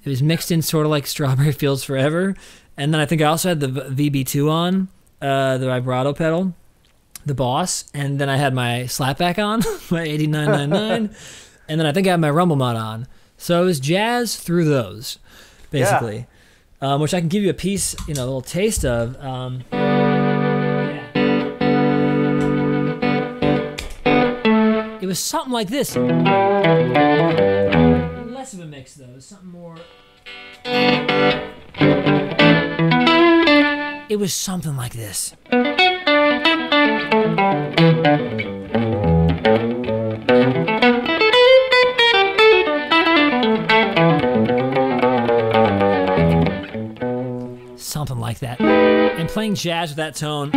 it was mixed in sort of like Strawberry Fields Forever. And then I think I also had the VB2 on, uh, the vibrato pedal, the boss. And then I had my slapback on, my AD999. and then I think I had my rumble mod on. So it was jazz through those, basically. Um, which I can give you a piece, you know, a little taste of. Um, yeah. It was something like this. Less of a mix, though. Something more. It was something like this. Like that. And playing jazz with that tone.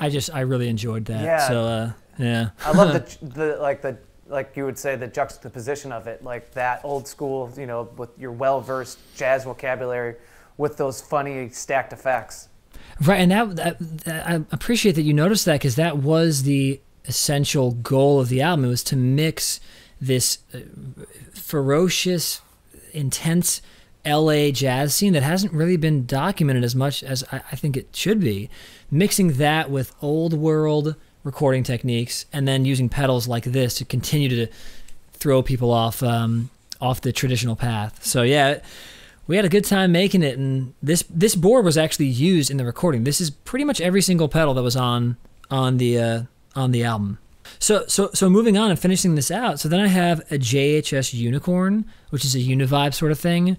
I just, I really enjoyed that. Yeah. So, uh, yeah. I love the, the like the like you would say the juxtaposition of it, like that old school, you know, with your well versed jazz vocabulary, with those funny stacked effects. Right, and that, that, I appreciate that you noticed that because that was the essential goal of the album. It was to mix this uh, ferocious, intense LA jazz scene that hasn't really been documented as much as I, I think it should be. Mixing that with old world recording techniques, and then using pedals like this to continue to throw people off um, off the traditional path. So yeah, we had a good time making it, and this this board was actually used in the recording. This is pretty much every single pedal that was on on the uh, on the album. So so so moving on and finishing this out. So then I have a JHS Unicorn, which is a Univibe sort of thing.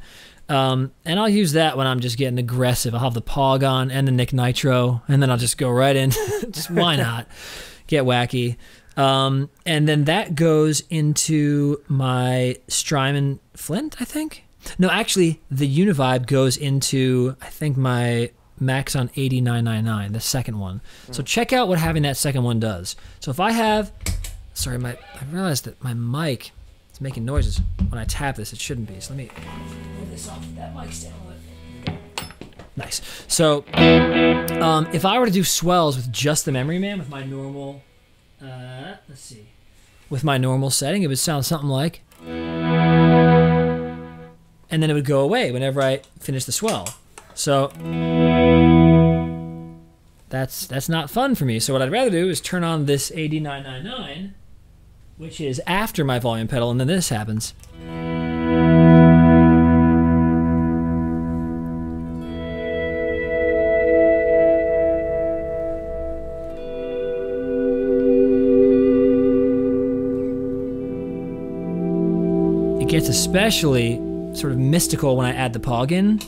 Um, and I'll use that when I'm just getting aggressive. I'll have the Pog on and the Nick Nitro, and then I'll just go right in. just why not? Get wacky. Um, and then that goes into my Strymon Flint, I think. No, actually, the Univibe goes into I think my Maxon AD999, the second one. So check out what having that second one does. So if I have, sorry, my I realized that my mic is making noises when I tap this. It shouldn't be. So let me move this off that mic stand a little. Nice. So um, if I were to do swells with just the Memory Man with my normal, uh, let's see, with my normal setting, it would sound something like and then it would go away whenever I finish the swell. So that's that's not fun for me. So what I'd rather do is turn on this AD999, which is after my volume pedal, and then this happens. It gets especially sort of mystical when I add the pog in.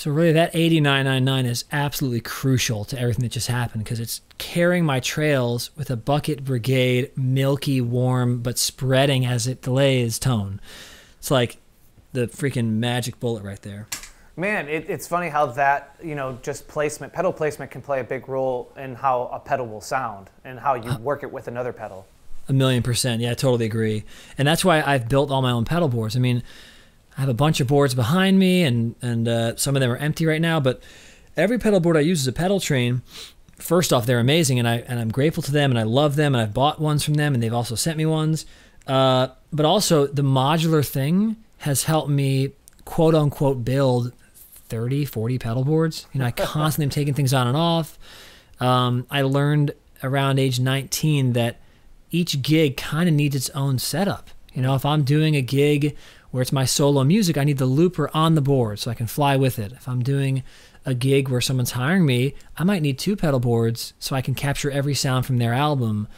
So really, that AD999 is absolutely crucial to everything that just happened because it's carrying my trails with a bucket brigade, milky, warm, but spreading as it delays tone. It's like the freaking magic bullet right there. Man, it, it's funny how that, you know, just placement, pedal placement can play a big role in how a pedal will sound and how you uh. work it with another pedal. A million percent. Yeah, I totally agree. And that's why I've built all my own pedal boards. I mean, I have a bunch of boards behind me, and, and uh, some of them are empty right now, but every pedal board I use is a Pedaltrain. First off, they're amazing, and, I, and I'm grateful to them, and I love them, and I've bought ones from them, and they've also sent me ones. Uh, but also, the modular thing has helped me quote unquote build 30, 40 pedal boards. You know, I constantly am taking things on and off. Um, I learned around age 19 that each gig kind of needs its own setup. You know, if I'm doing a gig where it's my solo music, I need the looper on the board so I can fly with it. If I'm doing a gig where someone's hiring me, I might need two pedal boards so I can capture every sound from their album.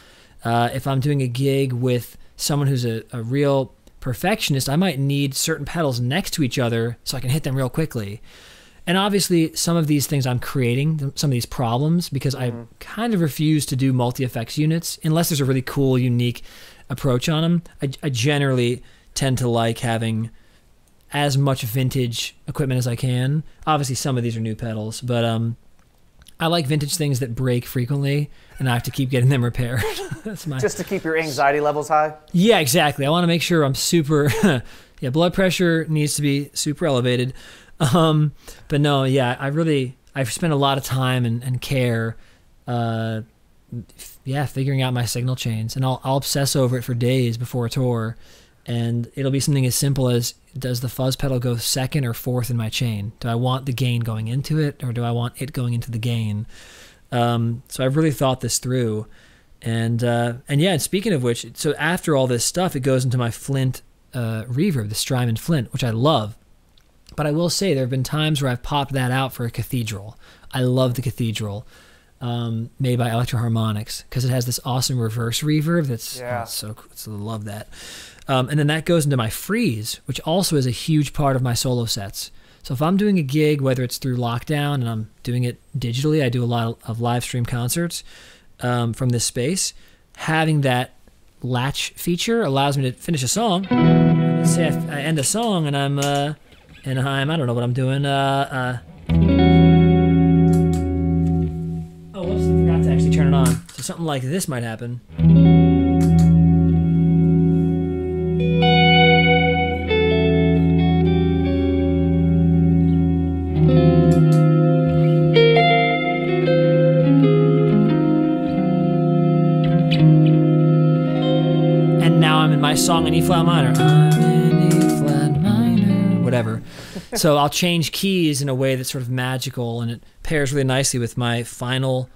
Uh, if I'm doing a gig with someone who's a, a real perfectionist, I might need certain pedals next to each other so I can hit them real quickly. And obviously, some of these things I'm creating, some of these problems, because mm-hmm. I kind of refuse to do multi effects units unless there's a really cool, unique approach on them. I, I generally tend to like having as much vintage equipment as I can. Obviously, some of these are new pedals, but um, I like vintage things that break frequently, and I have to keep getting them repaired. That's my just to keep your anxiety levels high. Yeah, exactly. I want to make sure I'm super. yeah, blood pressure needs to be super elevated. Um, but no, yeah, I really I've spent a lot of time and, and care. Uh, yeah, figuring out my signal chains, and I'll I'll obsess over it for days before a tour, and it'll be something as simple as does the fuzz pedal go second or fourth in my chain? Do I want the gain going into it, or do I want it going into the gain? Um, so I've really thought this through, and uh, and yeah. And speaking of which, so after all this stuff, it goes into my Flint uh, reverb, the Strymon Flint, which I love. But I will say there have been times where I've popped that out for a cathedral. I love the cathedral. Um, made by Electro-Harmonix because it has this awesome reverse reverb that's, yeah. that's so cool. So I love that. Um, and then that goes into my freeze, which also is a huge part of my solo sets. So if I'm doing a gig, whether it's through lockdown and I'm doing it digitally, I do a lot of live stream concerts um, from this space. Having that latch feature allows me to finish a song. Let's say I, I end a song and I'm uh, and I'm I don't know what I'm doing. Uh, uh, oh, whoops! I forgot to actually turn it on. So something like this might happen. My song in E flat minor. I'm in E flat minor, whatever. so I'll change keys in a way that's sort of magical, and it pairs really nicely with my final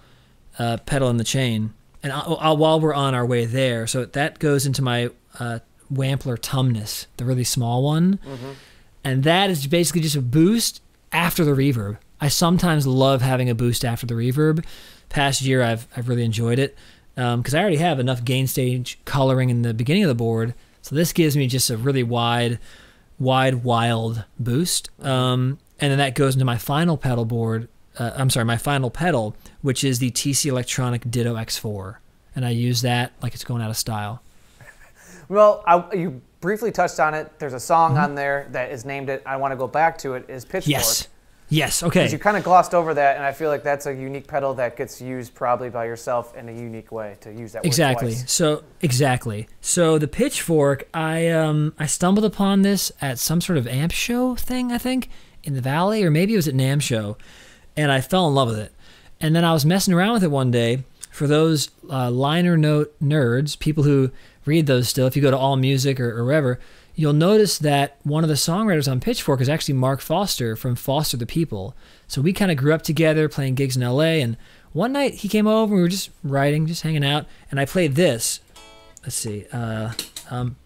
uh, pedal in the chain. And I'll, I'll, while we're on our way there, so that goes into my uh, Wampler Tumnus, the really small one, mm-hmm. and that is basically just a boost after the reverb. I sometimes love having a boost after the reverb. Past year, I've I've really enjoyed it because um, I already have enough gain stage coloring in the beginning of the board. So this gives me just a really wide, wide, wild boost. Um, and then that goes into my final pedal board. Uh, I'm sorry, my final pedal, which is the TC Electronic Ditto X4, and I use that like it's going out of style. Well, I, you briefly touched on it. There's a song mm-hmm. on there that is named it. I want to go back to it. Is Pitchfork. Yes. Yes, okay. You kind of glossed over that, and I feel like that's a unique pedal that gets used probably by yourself in a unique way to use that. Exactly. So exactly. So the pitchfork, I um I stumbled upon this at some sort of amp show thing, I think, in the valley, or maybe it was at NAMM show, and I fell in love with it. And then I was messing around with it one day. For those uh, liner note nerds, people who read those still, if you go to AllMusic or, or wherever, you'll notice that one of the songwriters on Pitchfork is actually Mark Foster from Foster the People. So we kind of grew up together playing gigs in LA. And one night he came over and we were just writing, just hanging out. And I played this. Let's see. Uh, um,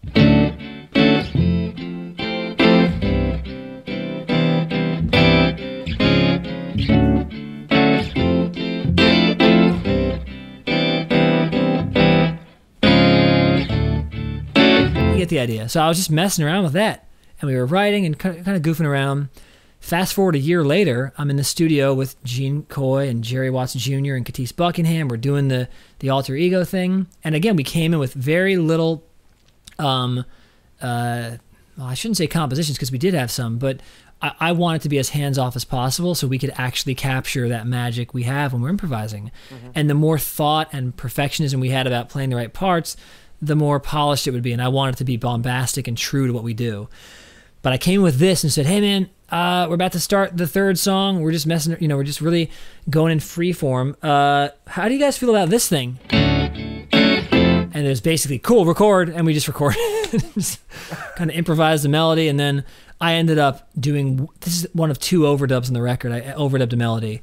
get the idea. So I was just messing around with that, and we were writing and kind of, goofing around, Fast forward a year later, I'm in the studio with Gene Coye and Jerry Watts Jr. and Katisse Buckingham. We're doing the the alter ego thing, and again, we came in with very little. Um, uh, well, I shouldn't say compositions because we did have some, but I, I wanted to be as hands off as possible so we could actually capture that magic we have when we're improvising. And the more thought and perfectionism we had about playing the right parts, the more polished it would be. And I wanted to be bombastic and true to what we do. But I came with this and said, "Hey, man, uh, we're about to start the third song. We're just messing, you know, we're just really going in free form. Uh, how do you guys feel about this thing?" And it was basically cool, record, and we just record, just kind of improvised the melody, and then I ended up doing. This is one of two overdubs on the record. I overdubbed a melody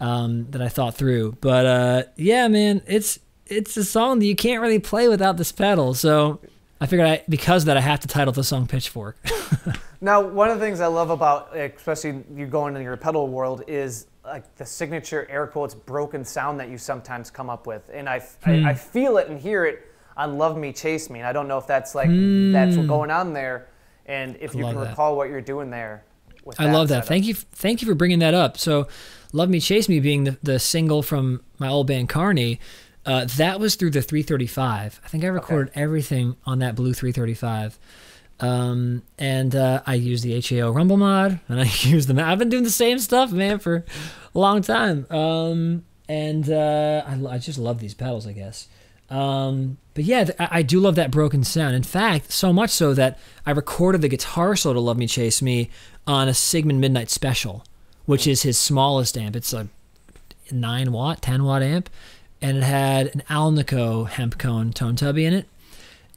um, that I thought through, but uh, yeah, man, it's it's a song that you can't really play without this pedal. So I figured I, because of that I have to title the song Pitchfork. Now, one of the things I love about, especially you going into your pedal world, is like the signature air quotes broken sound that you sometimes come up with, and I, I, I hmm. feel it and hear it on "Love Me, Chase Me." And I don't know if that's like hmm. that's what's going on there, and if you can that. recall what you're doing there. I love that. setup. Thank you. Thank you for bringing that up. So, "Love Me, Chase Me" being the, the single from my old band Carney, uh, that was through the 335. I think I recorded everything on that blue 335. Um, and uh, I use the HAO Rumble mod, and I use the. I've been doing the same stuff, man, for a long time. Um, and uh, I, I just love these pedals, I guess. Um, but yeah, I, I do love that broken sound. In fact, so much so that I recorded the guitar solo to "Love Me, Chase Me" on a Sigmund Midnight Special, which is his smallest amp. It's a nine watt, ten watt amp, and it had an Alnico hemp cone tone tubby in it,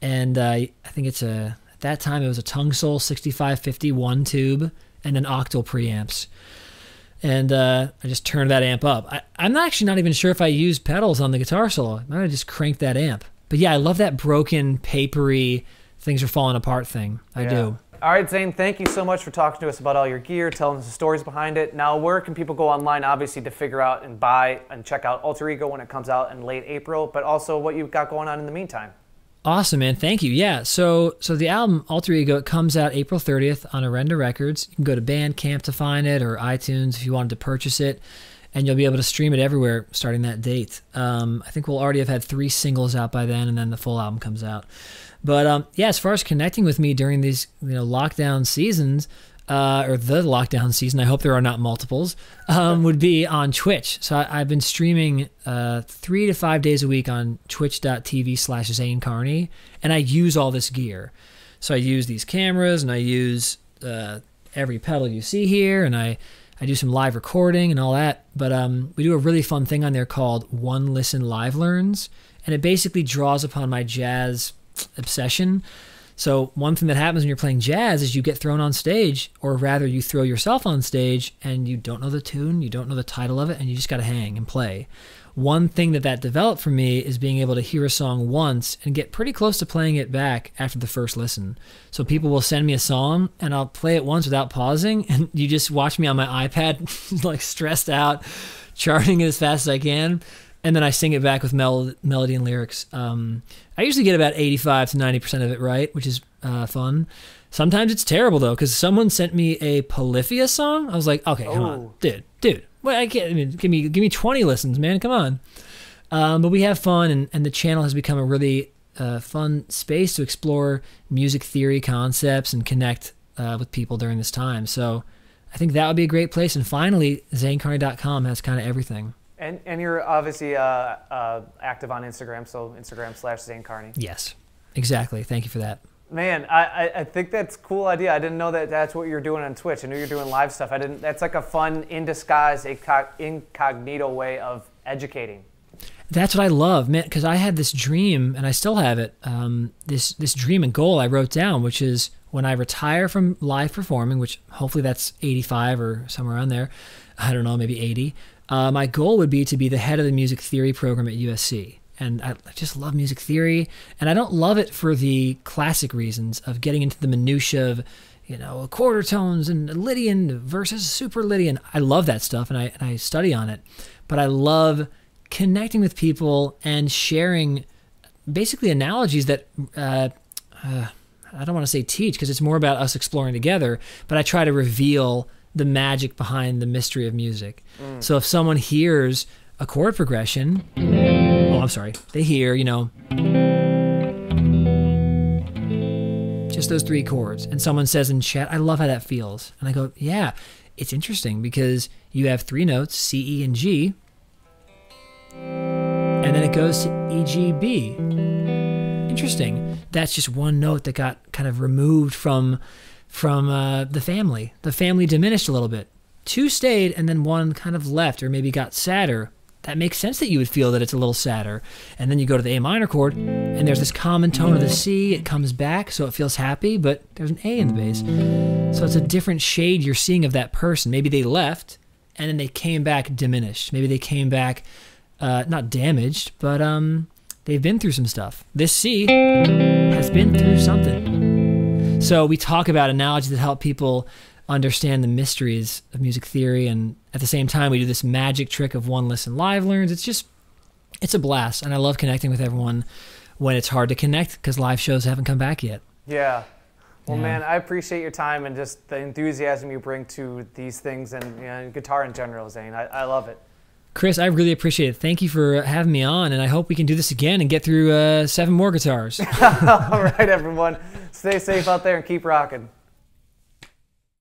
and uh, I think it's a at that time it was a Tung-Sol 6550 one tube and an octal preamps. And uh, I just turned that amp up. I, I'm not actually not even sure if I used pedals on the guitar solo. I might have just cranked that amp. But yeah, I love that broken, papery, things are falling apart thing. I Yeah. do. All right, Zane, thank you so much for talking to us about all your gear, telling us the stories behind it. Now, where can people go online, obviously, to figure out and buy and check out Alter Ego when it comes out in late April, but also what you've got going on in the meantime? Awesome, man. Thank you. Yeah. So, so the album Alter Ego comes out April 30th on Arenda Records. You can go to Bandcamp to find it or iTunes if you wanted to purchase it, and you'll be able to stream it everywhere starting that date. Um, I think we'll already have had three singles out by then, and then the full album comes out. But um, yeah, as far as connecting with me during these you know lockdown seasons, uh, or the lockdown season, I hope there are not multiples, um, would be on Twitch. So I, I've been streaming uh, three to five days a week on twitch.tv slash Zane Carney, and I use all this gear. So I use these cameras and I use uh, every pedal you see here, and I, I do some live recording and all that. But um, we do a really fun thing on there called One Listen Live Learns, and it basically draws upon my jazz obsession. So one thing that happens when you're playing jazz is you get thrown on stage, or rather, you throw yourself on stage, and you don't know the tune, you don't know the title of it, and you just got to hang and play. One thing that that developed for me is being able to hear a song once and get pretty close to playing it back after the first listen. So people will send me a song, and I'll play it once without pausing, and you just watch me on my iPad, like stressed out, charting it as fast as I can and then I sing it back with mel- melody and lyrics. Um, I usually get about 85 to 90% of it right, which is uh, fun. Sometimes it's terrible though, because someone sent me a Polyphia song. I was like, okay, come on, Oh. dude, dude. Well, I can't. I mean, give me, give me 20 listens, man. Come on. Um, but we have fun, and, and the channel has become a really uh, fun space to explore music theory concepts and connect uh, with people during this time. So I think that would be a great place. And finally, zanecarney.com has kind of everything. And, and you're obviously uh, uh, active on Instagram, so Instagram slash Zane Carney. Yes, exactly. Thank you for that. Man, I, I, think that's cool idea. I didn't know that that's what you're doing on Twitch. I knew you're doing live stuff. I didn't. That's like a fun, in disguise, incognito way of educating. That's what I love, man. Because I had this dream, and I still have it. Um, this this dream and goal I wrote down, which is when I retire from live performing, which hopefully that's 85 or somewhere around there. I don't know, maybe 80. Uh, my goal would be to be the head of the music theory program at USC. And I I just love music theory, and I don't love it for the classic reasons of getting into the minutia of, you know, quarter tones and Lydian versus super Lydian. I love that stuff, and I and I study on it, but I love connecting with people and sharing basically analogies that uh, uh, I don't want to say teach because it's more about us exploring together, but I try to reveal the magic behind the mystery of music. So if someone hears a chord progression, oh, I'm sorry, they hear, you know, just those three chords, and someone says in chat, I love how that feels. And I go, yeah, it's interesting because you have three notes, C, E, and G, and then it goes to E, G, B. Interesting. That's just one note that got kind of removed from from uh, the family. The family diminished a little bit. Two stayed, and then one kind of left, or maybe got sadder. That makes sense that you would feel that it's a little sadder. And then you go to the A minor chord, and there's this common tone of the C. It comes back, so it feels happy, but there's an A in the bass. So it's a different shade you're seeing of that person. Maybe they left, and then they came back diminished. Maybe they came back uh, not damaged, but um, they've been through some stuff. This C has been through something. So we talk about analogies that help people understand the mysteries of music theory, and at the same time, we do this magic trick of one listen live learns. It's just, it's a blast, and I love connecting with everyone when it's hard to connect because live shows haven't come back yet. Yeah. Well, Yeah. man, I appreciate your time and just the enthusiasm you bring to these things and you know, guitar in general, Zane. I, I love it. Chris, I really appreciate it. Thank you for having me on, and I hope we can do this again and get through uh, seven more guitars. All right, everyone. Stay safe out there and keep rocking.